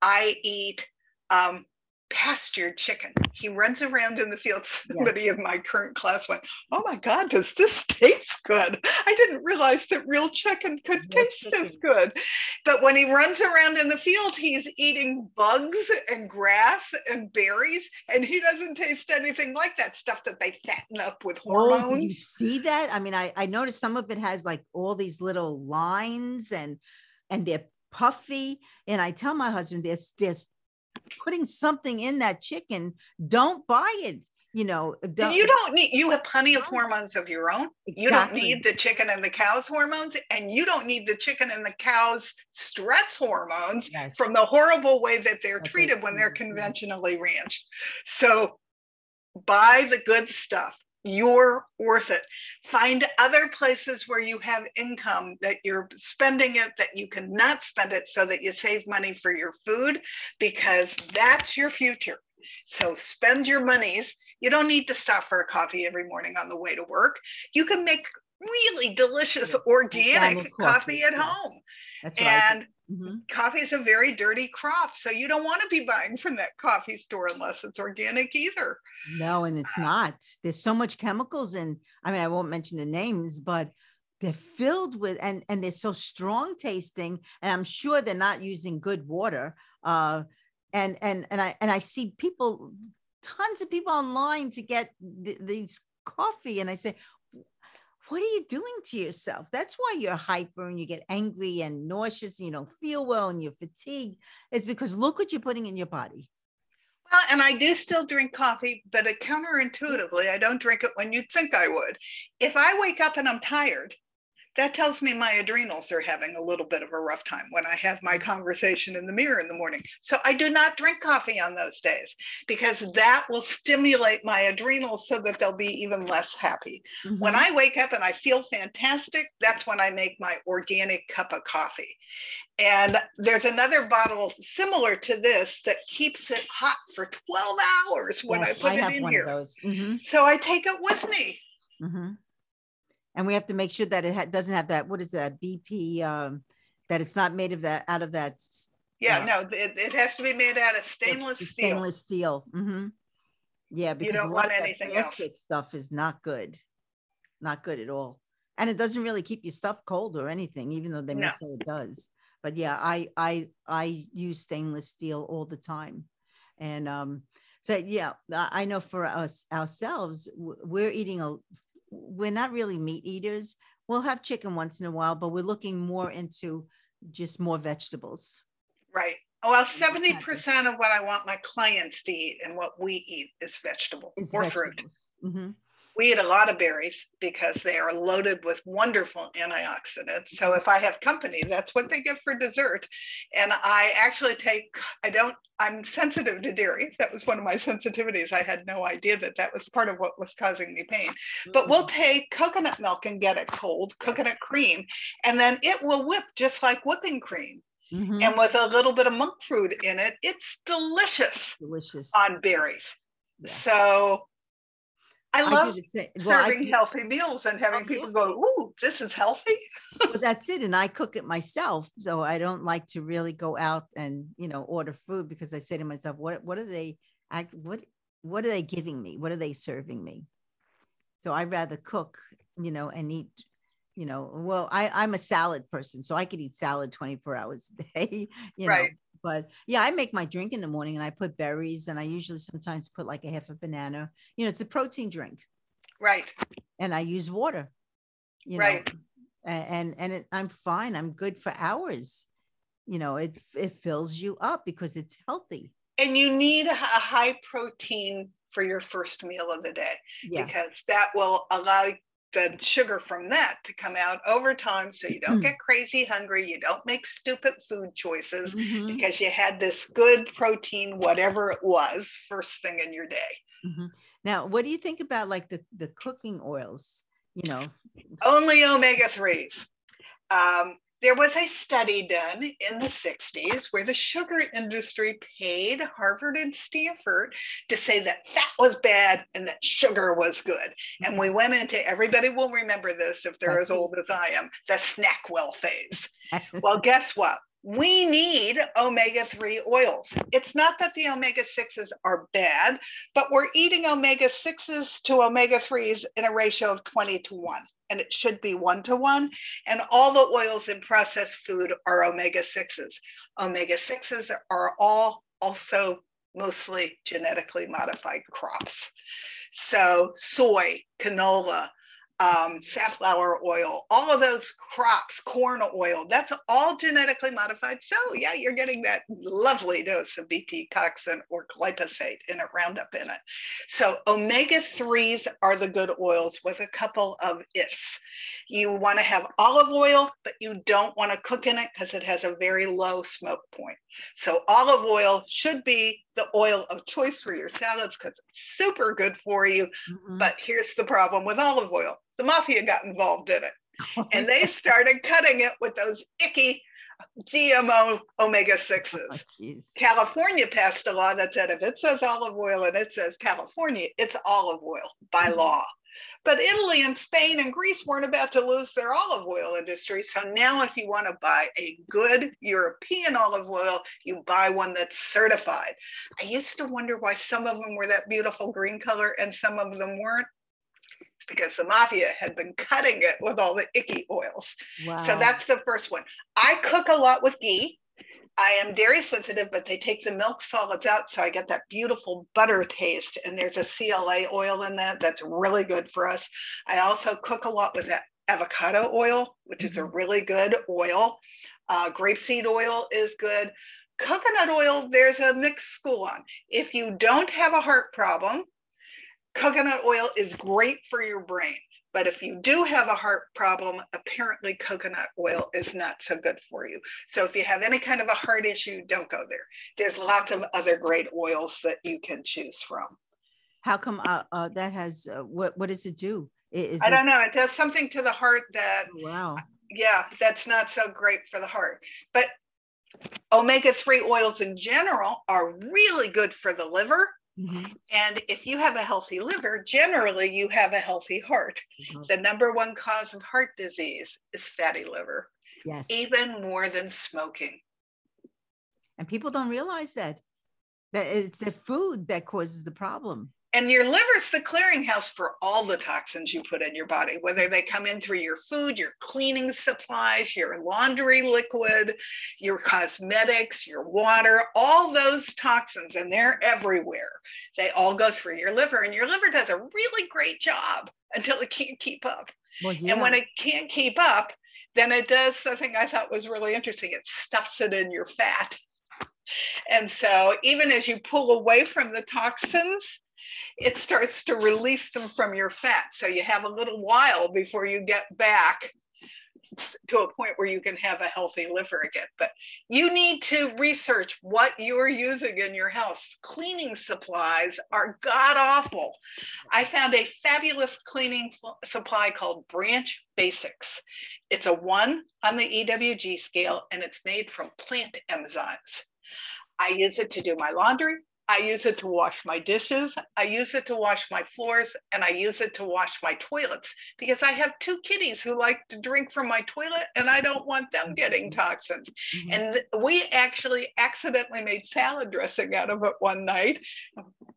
I eat um, pastured chicken. He runs around in the field. Somebody yes. of my current class went, Oh my God, does this taste good? I didn't realize that real chicken could taste this good. But when he runs around in the field, he's eating bugs and grass and berries, and he doesn't taste anything like that stuff that they fatten up with oh, hormones. Oh, you see that? I mean, I, I noticed some of it has like all these little lines and and they're puffy. And I tell my husband, there's there's putting something in that chicken, don't buy it. You know, don't, you don't need, you have plenty of hormones of your own. Exactly. You don't need the chicken and the cow's hormones, and you don't need the chicken and the cow's stress hormones yes. from the horrible way that they're okay. treated when they're conventionally ranched. So buy the good stuff you're worth it. Find other places where you have income that you're spending it, that you cannot spend it so that you save money for your food because that's your future. So spend your monies. You don't need to stop for a coffee every morning on the way to work. You can make really delicious organic, organic coffee, coffee, at home. That's and Mm-hmm. Coffee is a very dirty crop. So you don't want to be buying from that coffee store unless it's organic either. No, and it's not. There's so much chemicals and I mean I won't mention the names, but they're filled with and and they're so strong tasting and i'm sure they're not using good water uh and and and i and i see people tons of people online to get th- these coffee and i say what are you doing to yourself? That's why you're hyper and you get angry and nauseous and you don't feel well and you're fatigued. It's because look what you're putting in your body. Well, and I do still drink coffee, but counterintuitively, I don't drink it when you'd think I would. If I wake up and I'm tired, that tells me my adrenals are having a little bit of a rough time when I have my conversation in the mirror in the morning. So I do not drink coffee on those days because that will stimulate my adrenals so that they'll be even less happy. Mm-hmm. When I wake up and I feel fantastic, that's when I make my organic cup of coffee. And there's another bottle similar to this that keeps it hot for 12 hours when yes, I put I it in here. Mm-hmm. So I take it with me. Mm-hmm and we have to make sure that it ha- doesn't have that what is that bp um, that it's not made of that out of that yeah uh, no it, it has to be made out of stainless steel stainless steel mm-hmm. yeah because you don't want anything plastic else. stuff is not good not good at all and it doesn't really keep your stuff cold or anything even though they may no. say it does but yeah i i i use stainless steel all the time and um so yeah i know for us ourselves we're eating a we're not really meat eaters. We'll have chicken once in a while, but we're looking more into just more vegetables. Right. Well, 70% of what I want my clients to eat and what we eat is vegetable or vegetables. fruit. Mm-hmm. We eat a lot of berries because they are loaded with wonderful antioxidants. So if I have company, that's what they get for dessert. And I actually take, I don't, I'm sensitive to dairy. That was one of my sensitivities. I had no idea that that was part of what was causing me pain. But we'll mm-hmm. take coconut milk and get it cold, coconut cream, and then it will whip just like whipping cream. Mm-hmm. And with a little bit of monk fruit in it, it's delicious. Delicious on berries. Yeah. So I love I well, serving healthy meals and having people go, "Ooh, this is healthy." but that's it, and I cook it myself, so I don't like to really go out and you know order food because I say to myself, "What what are they? act What what are they giving me? What are they serving me?" So I rather cook, you know, and eat. You know, well, I I'm a salad person, so I could eat salad 24 hours a day. You right. know, but yeah, I make my drink in the morning and I put berries and I usually sometimes put like a half a banana. You know, it's a protein drink. Right. And I use water. You right. know, and and it, I'm fine. I'm good for hours. You know, it it fills you up because it's healthy. And you need a high protein for your first meal of the day yeah. because that will allow the sugar from that to come out over time so you don't mm. get crazy hungry you don't make stupid food choices mm-hmm. because you had this good protein whatever it was first thing in your day mm-hmm. now what do you think about like the the cooking oils you know only omega-3s um, there was a study done in the 60s where the sugar industry paid Harvard and Stanford to say that fat was bad and that sugar was good. And we went into, everybody will remember this if they're as old as I am, the SnackWell phase. well, guess what? we need omega 3 oils. It's not that the omega 6s are bad, but we're eating omega 6s to omega 3s in a ratio of 20 to 1 and it should be one to one. And all the oils in processed food are omega 6s. Omega 6s are all also mostly genetically modified crops. So, soy, canola, um, safflower oil, all of those crops, corn oil, that's all genetically modified. So, yeah, you're getting that lovely dose of BT toxin or glyphosate in a Roundup in it. So, omega 3s are the good oils with a couple of ifs. You want to have olive oil, but you don't want to cook in it because it has a very low smoke point. So, olive oil should be the oil of choice for your salads because it's super good for you. Mm-hmm. But here's the problem with olive oil the mafia got involved in it. Oh, and they started cutting it with those icky GMO omega 6s. Oh, California passed a law that said if it says olive oil and it says California, it's olive oil by mm-hmm. law. But Italy and Spain and Greece weren't about to lose their olive oil industry. So now, if you want to buy a good European olive oil, you buy one that's certified. I used to wonder why some of them were that beautiful green color and some of them weren't It's because the mafia had been cutting it with all the icky oils. Wow. So that's the first one. I cook a lot with ghee. I am dairy sensitive, but they take the milk solids out. So I get that beautiful butter taste. And there's a CLA oil in that that's really good for us. I also cook a lot with that avocado oil, which is a mm-hmm. really good oil. Uh, grapeseed oil is good. Coconut oil, there's a mixed school on. If you don't have a heart problem, coconut oil is great for your brain. But if you do have a heart problem, apparently coconut oil is not so good for you. So if you have any kind of a heart issue, don't go there. There's lots of other great oils that you can choose from. How come uh, uh, that has uh, what? What does it do? Is I don't know. It does something to the heart that, Wow. yeah, that's not so great for the heart. But omega 3 oils in general are really good for the liver. Mhm. And if you have a healthy liver, generally you have a healthy heart. Mhm. The number one cause of heart disease is fatty liver, Yes. even more than smoking. and people don't realize that that it's the food that causes the problem. And your liver's the clearinghouse for all the toxins you put in your body, whether they come in through your food, your cleaning supplies, your laundry liquid, your cosmetics, your water, all those toxins, and they're everywhere. They all go through your liver, and your liver does a really great job until it can't keep up. Well, yeah. And when it can't keep up, then it does something I thought was really interesting. It stuffs it in your fat. And so, even as you pull away from the toxins, it starts to release them from your fat. So, you have a little while before you get back to a point where you can have a healthy liver again. But you need to research what you're using in your house. Cleaning supplies are god awful. I found a fabulous cleaning supply called Branch Basics. It's a one on the EWG scale and it's made from plant enzymes. I use it to do my laundry. I use it to wash my dishes. I use it to wash my floors and I use it to wash my toilets because I have two kitties who like to drink from my toilet and I don't want them getting toxins. Mhm. And we actually accidentally made salad dressing out of it one night.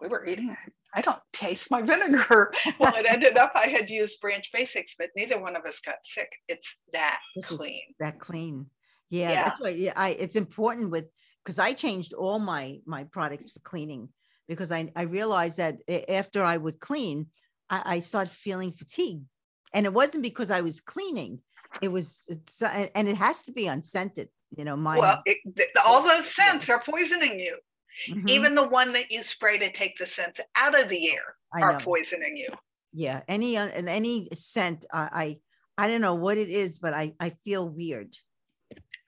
We were eating it. I don't taste my vinegar. Well, it ended up I had used Branch Basics, but neither one of us got sick. It's that This clean. that clean. Yeah, Yeah. that's why yeah, I it's important with because I changed all my my products for cleaning because I I realized that after I would clean, I, I started feeling fatigue, and it wasn't because I was cleaning. It was it's uh, and it has to be unscented. You know, my Well, it, all those scents are poisoning you. Mhm, Even the one that you spray to take the scents out of the air are poisoning you. yeah any uh, and any scent I, I I don't know what it is, but I I feel weird.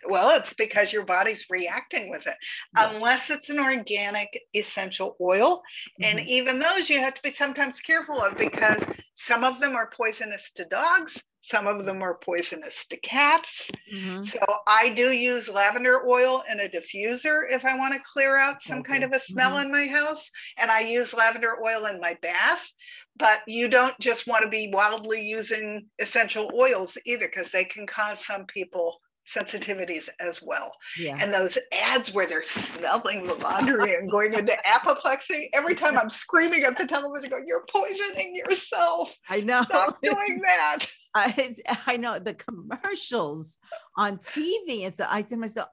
Well, it's because your body's reacting with it, Yeah. unless it's an organic essential oil. And Mhm. even those you have to be sometimes careful of because some of them are poisonous to dogs, some of them are poisonous to cats. Mhm. So I do use lavender oil in a diffuser if I want to clear out some kind of a smell in my house. And I use lavender oil in my bath. But you don't just want to be wildly using essential oils either because they can cause some people sensitivities as well. Yeah. And those ads where they're smelling the laundry and going into apoplexy, every time I'm screaming at the television, going, You're poisoning yourself. I know. Stop doing that. I, I know the commercials on TV. And so I said to myself,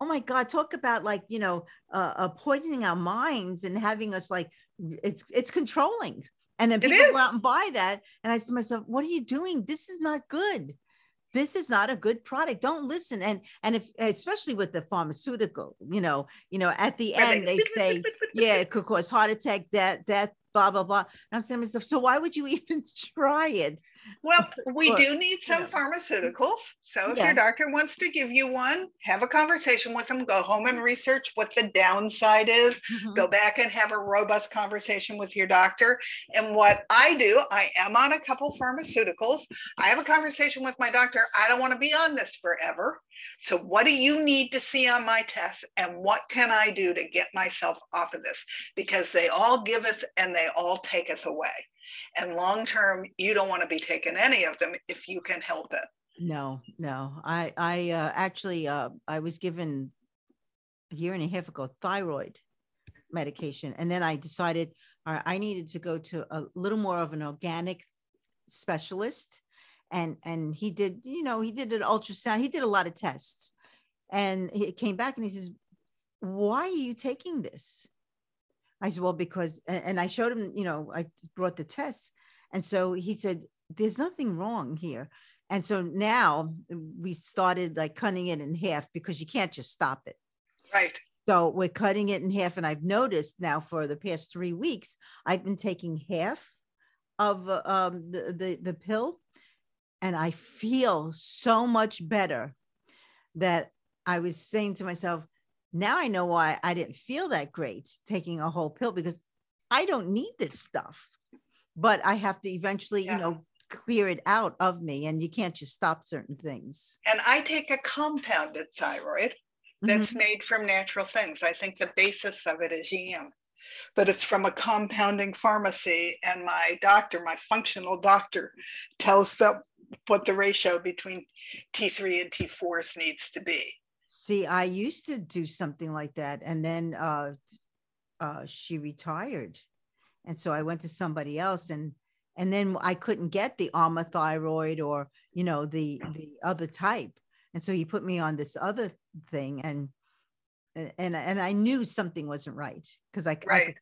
oh my God, talk about like, you know, uh, uh, poisoning our minds and having us like, it's, it's controlling. And then people go out and buy that. And I said to myself, what are you doing? This is not good. This is not a good product. Don't listen. And, and if, especially with the pharmaceutical, you know, you know, at the end, they say, yeah, it could cause heart attack, death, death, blah, blah, blah. And I'm saying myself, so why would you even try it? Well, we do need some know. pharmaceuticals. So if Yeah. your doctor wants to give you one, have a conversation with them, go home and research what the downside is. Mhm. Go back and have a robust conversation with your doctor. And what I do, I am on a couple pharmaceuticals. I have a conversation with my doctor. I don't want to be on this forever. So what do you need to see on my test? And what can I do to get myself off of this? Because they all give us and they all take us away. And long term, you don't want to be taking any of them if you can help it. No, no. I I uh, actually uh, I was given a year and a half ago thyroid medication, and then I decided I needed to go to a little more of an organic specialist, and and he did you know he did an ultrasound. He did a lot of tests, and he came back and he says, "Why are you taking this?" I said, "Well, because," and, I showed him. You know, I brought the tests, and so he said, "There's nothing wrong here." And so now we started like cutting it in half because you can't just stop it. Right. So we're cutting it in half. And I've noticed now for the past three weeks, I've been taking half of um, the, the the pill, and I feel so much better that I was saying to myself, now I know why I didn't feel that great taking a whole pill because I don't need this stuff. But I have to eventually, yeah. you know, clear it out of me and you can't just stop certain things. And I take a compounded thyroid that's mm-hmm. made from natural things. I think the basis of it is yam, but it's from a compounding pharmacy. And my doctor, my functional doctor, tells them what the ratio between T3 and T4s needs to be. See, I used to do something like that. And then uh, uh, she retired. And so I went to somebody else and and then I couldn't get the Armour thyroid or you know the the other type. And so he put me on this other thing and and and I knew something wasn't right because I, right. I could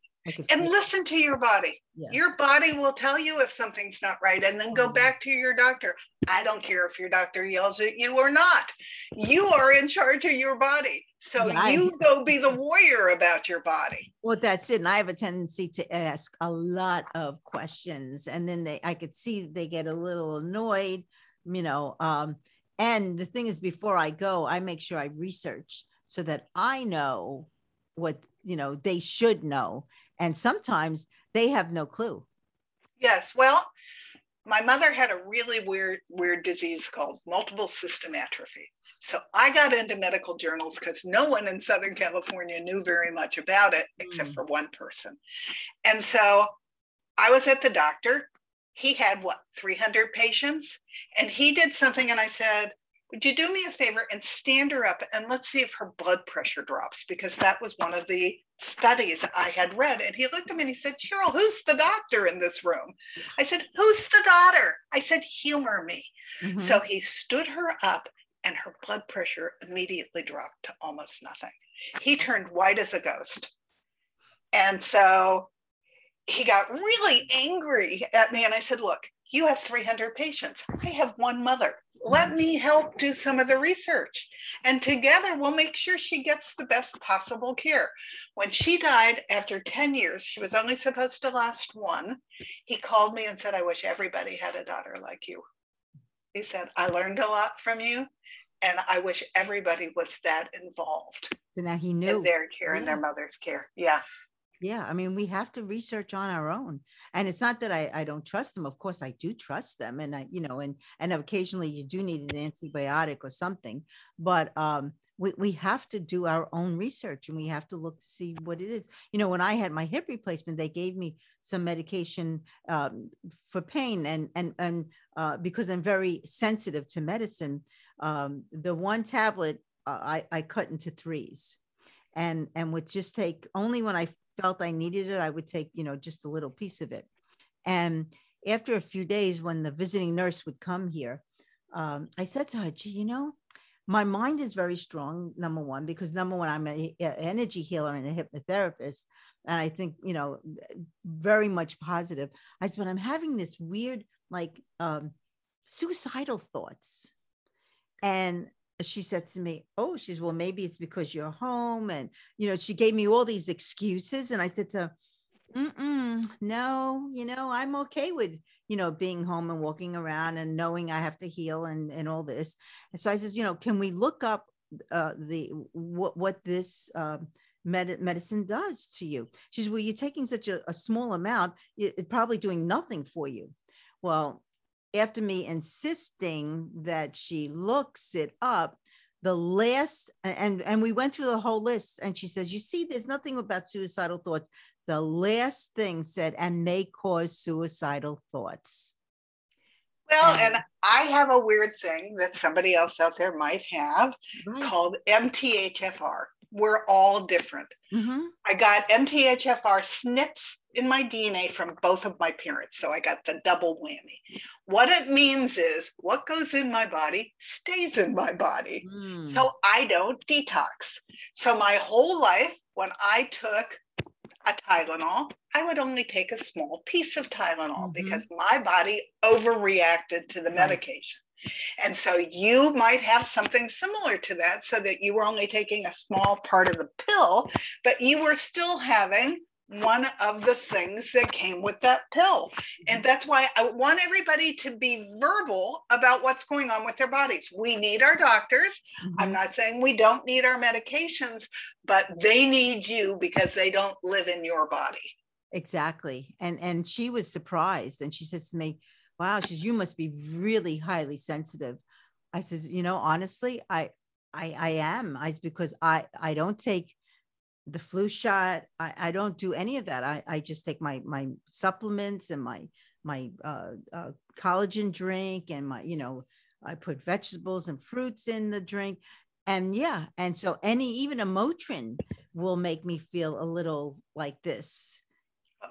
and listen to your body. Yeah. Your body will tell you if something's not right, and then go mm-hmm. back to your doctor. I don't care if your doctor yells at you or not. You are in charge of your body. So yeah, you I, go be the warrior about your body. Well, that's it. And I have a tendency to ask a lot of questions, and then they, I could see they get a little annoyed, you know. Um, and the thing is, before I go, I make sure I research so that I know what you know they should know and sometimes they have no clue yes well my mother had a really weird weird disease called multiple system atrophy so i got into medical journals because no one in southern california knew very much about it except mm. for one person and so i was at the doctor he had what 300 patients and he did something and i said would you do me a favor and stand her up and let's see if her blood pressure drops? Because that was one of the studies I had read. And he looked at me and he said, Cheryl, who's the doctor in this room? I said, Who's the daughter? I said, Humor me. Mm-hmm. So he stood her up and her blood pressure immediately dropped to almost nothing. He turned white as a ghost. And so he got really angry at me. And I said, Look, you have 300 patients. I have one mother. Let mm. me help do some of the research. And together we'll make sure she gets the best possible care. When she died after 10 years, she was only supposed to last one. He called me and said, I wish everybody had a daughter like you. He said, I learned a lot from you. And I wish everybody was that involved. So now he knew in their care yeah. and their mother's care. Yeah yeah i mean we have to research on our own and it's not that I, I don't trust them of course i do trust them and i you know and and occasionally you do need an antibiotic or something but um we, we have to do our own research and we have to look to see what it is. You know when i had my hip replacement they gave me some medication um, for pain and and and uh, because i'm very sensitive to medicine um, the one tablet uh, i i cut into threes and and would just take only when i felt I needed it, I would take, you know, just a little piece of it. And after a few days, when the visiting nurse would come here, um, I said to her, gee, you know, my mind is very strong, number one, because number one, I'm an energy healer and a hypnotherapist. And I think, you know, very much positive. I said, but I'm having this weird, like, um, suicidal thoughts. And she said to me, Oh, she's well, maybe it's because you're home. And, you know, she gave me all these excuses. And I said to her, no, you know, I'm okay with, you know, being home and walking around and knowing I have to heal and, and all this. And so I says, you know, can we look up uh, the what what this uh, med- medicine does to you? She says, well, you're taking such a, a small amount, it's probably doing nothing for you. Well, after me insisting that she looks it up the last and and we went through the whole list and she says you see there's nothing about suicidal thoughts. The last thing said and may cause suicidal thoughts. Well and, and i have a weird thing that somebody else out there might have right. called mthfr we're all different mm-hmm. i got mthfr SNPs in my DNA from both of my parents. So I got the double whammy. What it means is what goes in my body stays in my body. Mm. So I don't detox. So my whole life, when I took a Tylenol, I would only take a small piece of Tylenol mm-hmm. because my body overreacted to the medication. And so you might have something similar to that, so that you were only taking a small part of the pill, but you were still having one of the things that came with that pill. And that's why I want everybody to be verbal about what's going on with their bodies. We need our doctors. Mm-hmm. I'm not saying we don't need our medications, but they need you because they don't live in your body. Exactly. And and she was surprised and she says to me, "Wow, she says you must be really highly sensitive." I said, "You know, honestly, I I I am. I because I I don't take the flu shot. I, I don't do any of that. I, I just take my my supplements and my my uh, uh, collagen drink and my you know I put vegetables and fruits in the drink. And yeah, and so any even a Motrin will make me feel a little like this.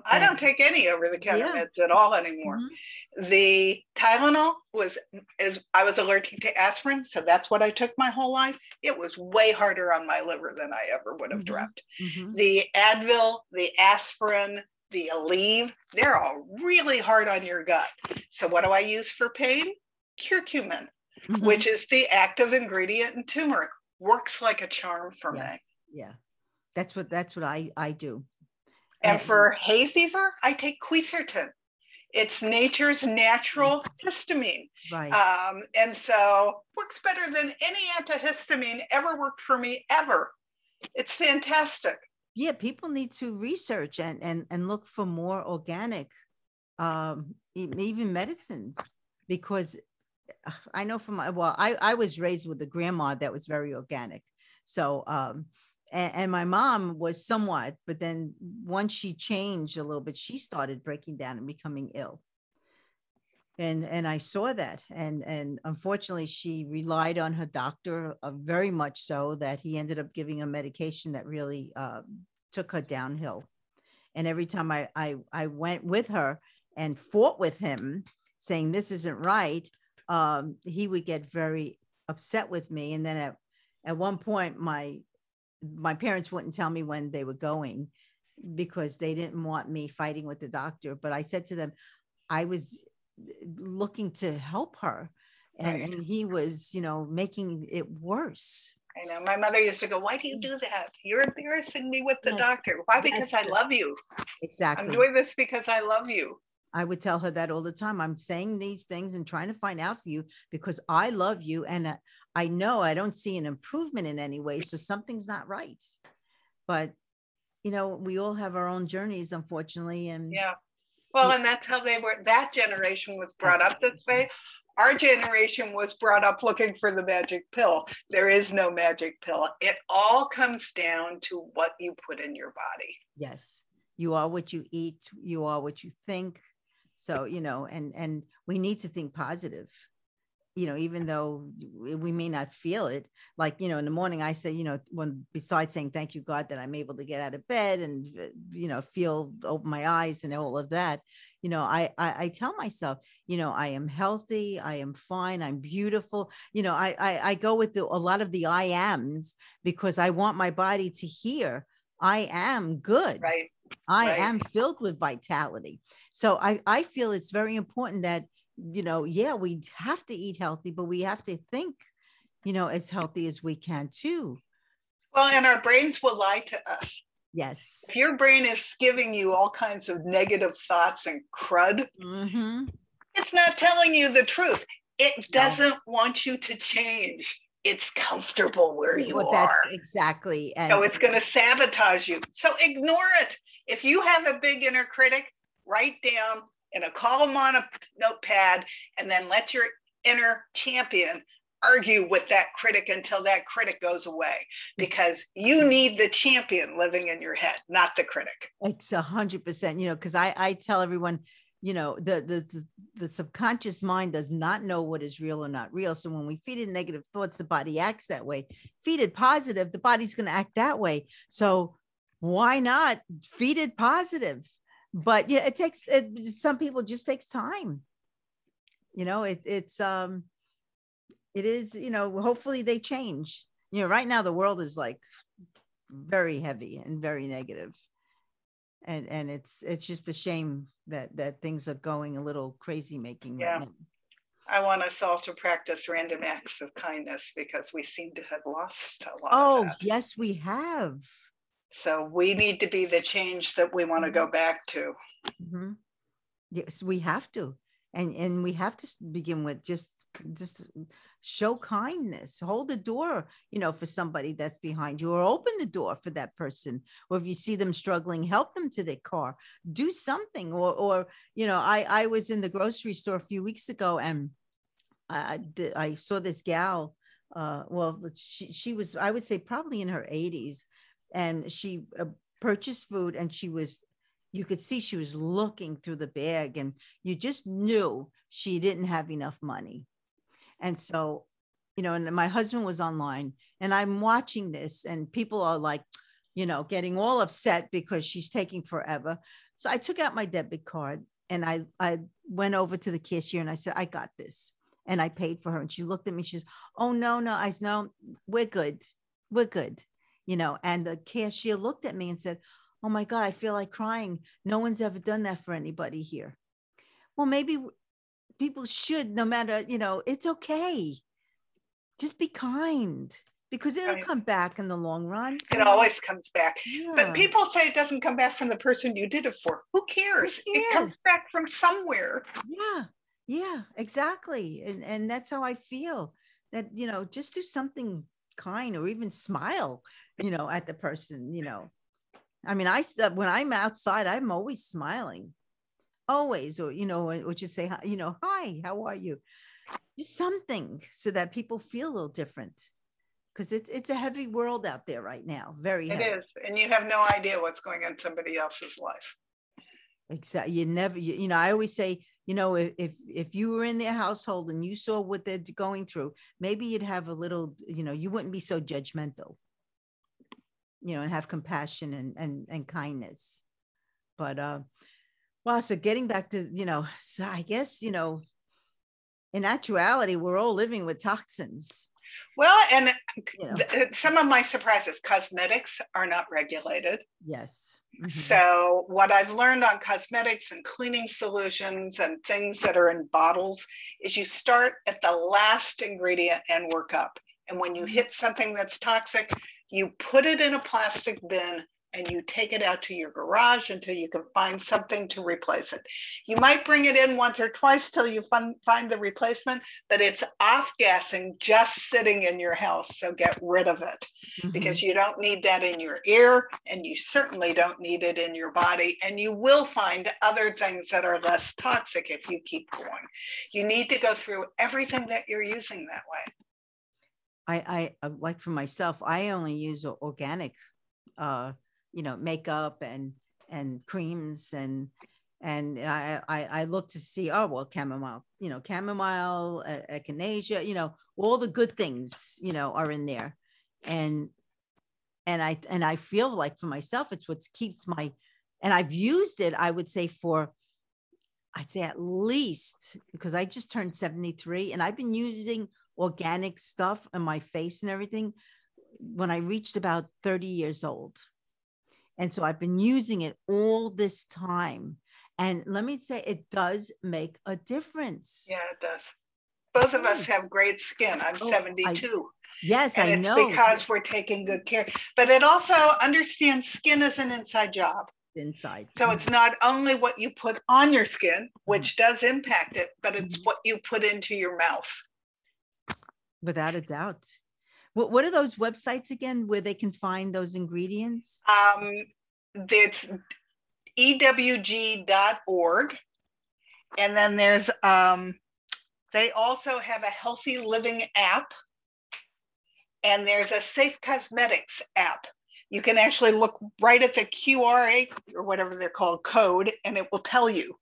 I don't take any over the counter yeah. meds at all anymore. Mm-hmm. The Tylenol was is I was allergic to aspirin, so that's what I took my whole life. It was way harder on my liver than I ever would have mm-hmm. dreamt. Mm-hmm. The Advil, the aspirin, the Aleve, they're all really hard on your gut. So what do I use for pain? Curcumin, mm-hmm. which is the active ingredient in turmeric. Works like a charm for yes. me. Yeah. That's what that's what I I do. And for hay fever, I take quercetin. It's nature's natural histamine. Right. Um, and so works better than any antihistamine ever worked for me ever. It's fantastic. Yeah, people need to research and and and look for more organic, um, even medicines, because I know from my well, I I was raised with a grandma that was very organic, so um, and, and, my mom was somewhat but then once she changed a little bit she started breaking down and becoming ill. And and i saw that. And and unfortunately she relied on her doctor uh, very much so that he ended up giving a medication that really uh, took her downhill. And every time I, I i went with her and fought with him saying this isn't right um, he would get very upset with me. And then at at one point my my parents wouldn't tell me when they were going because they didn't want me fighting with the doctor. But I said to them, I was looking to help her. And, right. and he was, you know, making it worse. I know. My mother used to go, Why do you do that? You're embarrassing me with the yes, doctor. Why? Because I love you. Exactly. I'm doing this because I love you. I would tell her that all the time. I'm saying these things and trying to find out for you because I love you. And uh, I know I don't see an improvement in any way. So something's not right. But, you know, we all have our own journeys, unfortunately. And yeah. Well, and that's how they were, that generation was brought up this way. Our generation was brought up looking for the magic pill. There is no magic pill. It all comes down to what you put in your body. Yes. You are what you eat, you are what you think. So, you know, and and we need to think positive you know, even though we may not feel it, like, you know, in the morning, I say, you know, when besides saying, thank you, God, that I'm able to get out of bed and, you know, feel, open my eyes and all of that, you know, I, I, I tell myself, you know, I am healthy, I am fine, I'm beautiful. You know, I, I, I go with the, a lot of the I ams because I want my body to hear I am good. Right. I right. am filled with vitality. So I, I feel it's very important that you know, yeah, we have to eat healthy, but we have to think, you know, as healthy as we can too. Well, and our brains will lie to us. Yes. If your brain is giving you all kinds of negative thoughts and crud, mm-hmm. it's not telling you the truth. It doesn't no. want you to change. It's comfortable where you well, are. exactly. And so it's going to sabotage you. So ignore it. If you have a big inner critic, write down in a column on a notepad and then let your inner champion argue with that critic until that critic goes away. Because you need the champion living in your head not the critic. It's a hundred percent you know because i i tell everyone you know the, the the subconscious mind does not know what is real or not real. So when we feed it negative thoughts the body acts that way. Feed it positive the body's going to act that way. So why not feed it positive but yeah, it takes it, some people just takes time. You know, it, it's um, it is you know. Hopefully they change. You know, right now the world is like very heavy and very negative, and and it's it's just a shame that that things are going a little crazy making yeah. right. I want us all to practice random acts of kindness because we seem to have lost a lot. Oh, yes, we have. So we need to be the change that we want to go back to. Mm-hmm. Yes, we have to, and and we have to begin with just just show kindness, hold the door, you know, for somebody that's behind you, or open the door for that person, or if you see them struggling, help them to their car, do something, or or you know, I I was in the grocery store a few weeks ago and I I saw this gal. Uh, well, she she was I would say probably in her 80s, and she uh, purchased food and she was you could see she was looking through the bag and you just knew she didn't have enough money. And so you know and my husband was online and i'm watching this and people are like you know getting all upset because she's taking forever. So i took out my debit card and i i went over to the cashier and i said i got this. And i paid for her and she looked at me she says oh no no. I said no we're good. We're good you know, and the cashier looked at me and said, Oh my God, I feel like crying. No one's ever done that for anybody here. Well, maybe people should, no matter, you know, it's okay. Just be kind because it'll right. come back in the long run. It always comes back. Yeah. But people say it doesn't come back from the person you did it for. Who cares? Who cares? It comes back from somewhere. Yeah. Yeah, exactly. And and that's how I feel. That you know, just do something kind or even smile you know, at the person, you know. I mean, I when I'm outside, I'm always smiling, always, or you know, or just say, you know, hi, how are you? Just something so that people feel a little different, because it's it's a heavy world out there right now. Very. It heavy. is, and you have no idea what's going on in somebody else's life. Exactly. You never. You, you know, I always say, you know, if, if if you were in their household and you saw what they're going through, maybe you'd have a little, you know, you wouldn't be so judgmental you know, and have compassion and and and kindness. But uh well, so getting back to, you know, so I guess, you know, in actuality, we're all living with toxins. Well, and you know. th- some of my surprises, cosmetics are not regulated. Yes. Mm-hmm. So, what I've learned on cosmetics and cleaning solutions and things that are in bottles is you start at the last ingredient and work up. And when you mm-hmm. hit something that's toxic, you put it in a plastic bin and you take it out to your garage until you can find something to replace it. You might bring it in once or twice till you find the replacement, but it's off gassing just sitting in your house. So get rid of it mm-hmm. because you don't need that in your ear and you certainly don't need it in your body. And you will find other things that are less toxic if you keep going. You need to go through everything that you're using that way. I, I uh, like for myself, I only use organic, uh, you know, makeup and and creams and and I, I, I look to see oh well chamomile you know chamomile echinacea you know all the good things you know are in there. And and I and I feel like for myself it's what keeps my and I've used it I would say for I'd say at least because I just turned 73 and I've been using organic stuff on my face and everything when I reached about 30 years old. And so I've been using it all this time. And let me say, it does make a difference. Yeah, it does. Both of us have great skin. I'm oh, 72. I, yes, I know. Because we're taking good care. But it also understands skin is an inside job. Inside. So it's not only what you put on your skin, which mm-hmm. does impact it, but it's mm-hmm. what you put into your mouth. Without a doubt. What, what are those websites again where they can find those ingredients? Um, it's ewg.org. And then there's, um, they also have a healthy living app. And there's a safe cosmetics app. You can actually look right at the QR or whatever they're called code, and it will tell you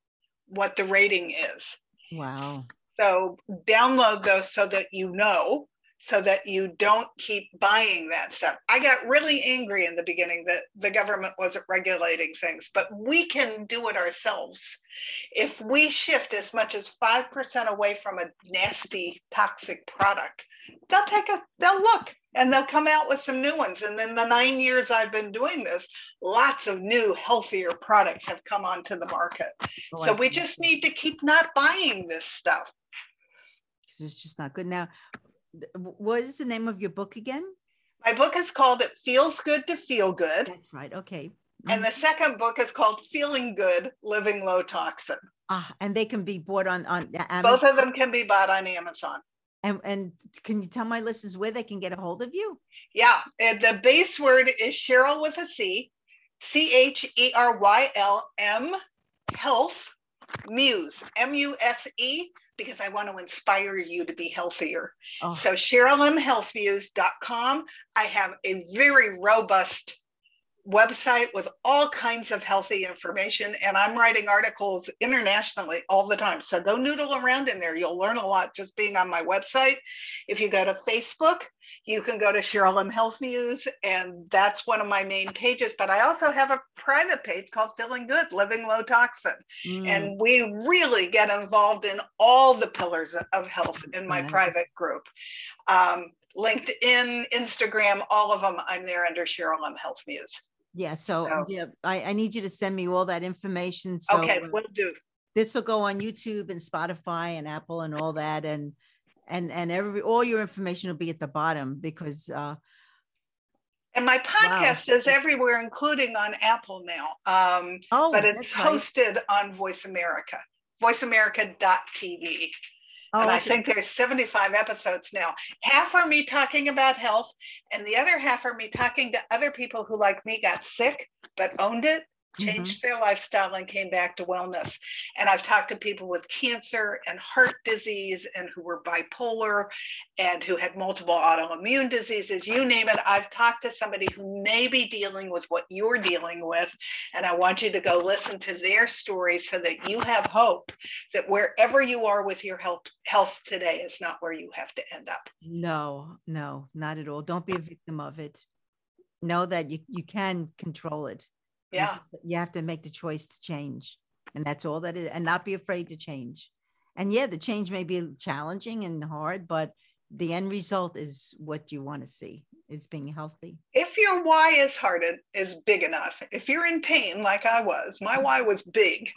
what the rating is. Wow. So download those so that you know, so that you don't keep buying that stuff. I got really angry in the beginning that the government wasn't regulating things, but we can do it ourselves. If we shift as much as 5% away from a nasty, toxic product, they'll take a, they'll look and they'll come out with some new ones. And in the nine years I've been doing this, lots of new, healthier products have come onto the market. Oh, so we just need to keep not buying this stuff because it's just not good. Now, what is the name of your book again? My book is called It Feels Good to Feel Good. That's right. Okay. And the second book is called Feeling Good, Living Low Toxin. Ah, and they can be bought on on Amazon. Both of them can be bought on Amazon. And and can you tell my listeners where they can get a hold of you? Yeah, and the base word is Cheryl with a C, C H E R Y L M, health, muse, M U S E, because I want to inspire you to be healthier. Oh, So CherylMHealthMuse.com. I have a very robust website with all kinds of healthy information, and I'm writing articles internationally all the time. So go noodle around in there. You'll learn a lot just being on my website. If you go to Facebook, you can go to Cheryl M Health Muse, and that's one of my main pages. But I also have a private page called Feeling Good, Living Low Toxin. mm, And we really get involved in all the pillars of health in my private group. Um, LinkedIn, Instagram, all of them, I'm there under Cheryl M Health Muse. Yeah. So So- yeah, I, I need you to send me all that information. So okay, will do. this will go on YouTube and Spotify and Apple and all that, and and and every all your information will be at the bottom because uh And my podcast is everywhere, including on Apple now. Um, oh, but it's hosted on Voice America, voiceamerica.tv. Oh, and I okay. think there's 75 episodes now. Half are me talking about health, and the other half are me talking to other people who, like me, got sick but owned it, Changed mm-hmm. their lifestyle, and came back to wellness. And I've talked to people with cancer and heart disease, and who were bipolar, and who had multiple autoimmune diseases. You name it. I've talked to somebody who may be dealing with what you're dealing with, and I want you to go listen to their story so that you have hope that wherever you are with your health health today is not where you have to end up. No, no, not at all. Don't be a victim of it. Know that you, you can control it. Yeah. You have to make the choice to change. And that's all that is, and not be afraid to change. And yeah, the change may be challenging and hard, but the end result is what you want to see is being healthy. If your why is hard is big enough, if you're in pain like I was, my why was big.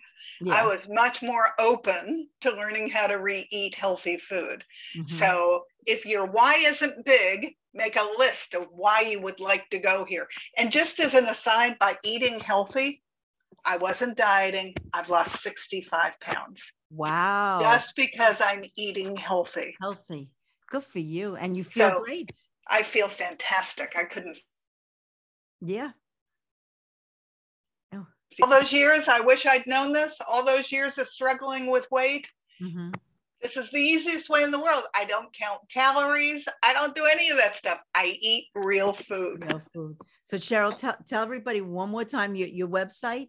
I was much more open to learning how to re-eat healthy food. mhm. So if your why isn't big, make a list of why you would like to go here. And just as an aside, by eating healthy, I wasn't dieting. I've lost 65 pounds wow. just because I'm eating healthy. healthy. Good for you. And you feel So- great. I feel fantastic. I couldn't. Yeah. Oh. All those years, I wish I'd known this. All those years of struggling with weight. Mhm. This is the easiest way in the world. I don't count calories. I don't do any of that stuff. I eat real food. Real food. So Cheryl, tell, tell everybody one more time your, your website.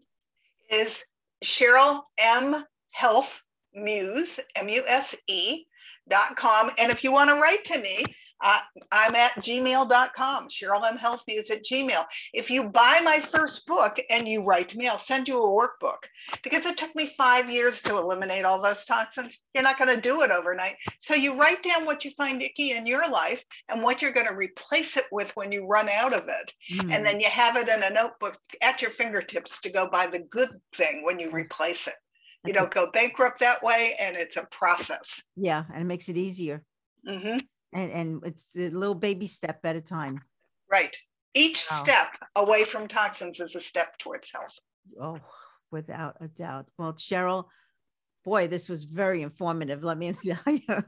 Is Cheryl M Health Muse M U S E dot com. And if you want to write to me, uh, I'm at gmail.com, Cheryl M Healthy is at Gmail. If you buy my first book and you write to me, I'll send you a workbook because it took me five years to eliminate all those toxins. You're not going to do it overnight. So you write down what you find icky in your life and what you're going to replace it with when you run out of it. Mm, And then you have it in a notebook at your fingertips to go buy the good thing when you replace it. You that's don't go bankrupt that way, and it's a process. yeah, and it makes it easier. Mhm. And and it's a little baby step at a time. Right. Each Wow. step away from toxins is a step towards health. Oh, without a doubt. Well, Cheryl, boy, this was very informative. Let me tell you,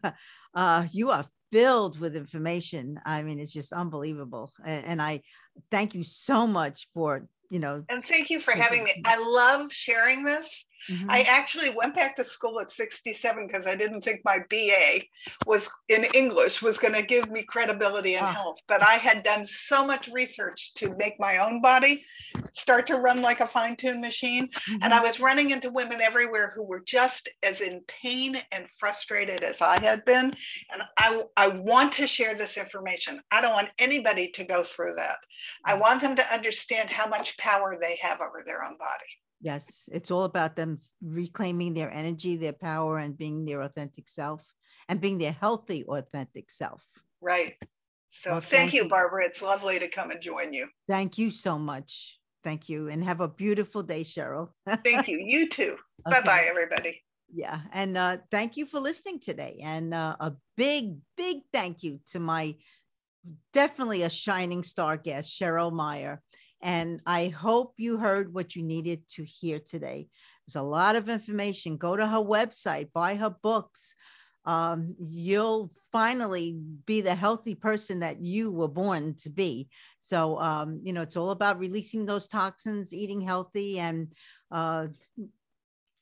uh, you are filled with information. I mean, it's just unbelievable. And, and I thank you so much for, you know, And thank you for having me. I love sharing this. Mhm. I actually went back to school at 67 because I didn't think my BA was in English was going to give me credibility in Ah. health. But I had done so much research to make my own body start to run like a fine-tuned machine. And Mhm. I was running into women everywhere who were just as in pain and frustrated as I had been. And I, I want to share this information. I don't want anybody to go through that. I want them to understand how much power they have over their own body. Yes, it's all about them reclaiming their energy, their power, and being their authentic self and being their healthy, authentic self. Right. So Well, thank, thank you, you. Barbara. It's lovely to come and join you. Thank you so much. Thank you. And have a beautiful day, Cheryl. Thank you. You too. Okay. Bye bye, everybody. Yeah. And uh, thank you for listening today. And uh, a big, big thank you to my definitely a shining star guest, Cheryl Meyer. And I hope you heard what you needed to hear today. There's a lot of information. Go to her website, buy her books. Um, you'll finally be the healthy person that you were born to be. So, um, you know, it's all about releasing those toxins, eating healthy, and uh,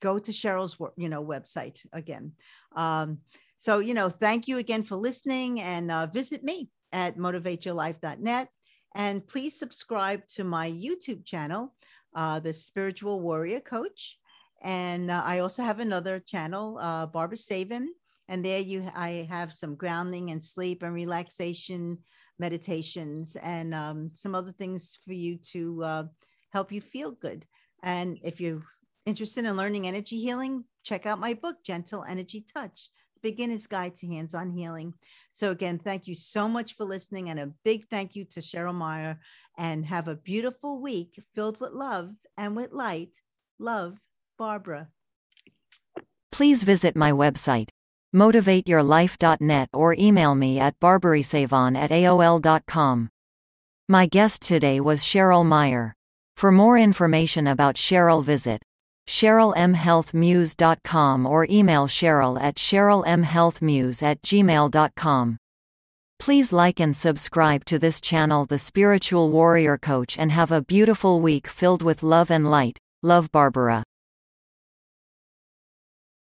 go to Cheryl's, you know, website again. Um, so, you know, thank you again for listening and uh, visit me at motivateyourlife.net. And please subscribe to my YouTube channel, uh, The Spiritual Warrior Coach. And uh, I also have another channel, uh, Barbara Savin. And there you, I have some grounding and sleep and relaxation meditations and um, some other things for you to uh, help you feel good. And if you're interested in learning energy healing, check out my book, Gentle Energy Touch Beginner's Guide to Hands on Healing. So, again, thank you so much for listening, and a big thank you to Cheryl Meyer. And have a beautiful week filled with love and with light. Love, Barbara. Please visit my website, motivateyourlife.net, or email me at barbarasavin at aol.com. My guest today was Cheryl Meyer. For more information about Cheryl, visit CherylMHealthMuse.com or email Cheryl at CherylMHealthMuse at gmail.com. Please like and subscribe to this channel, The Spiritual Warrior Coach, and have a beautiful week filled with love and light. Love Barbara.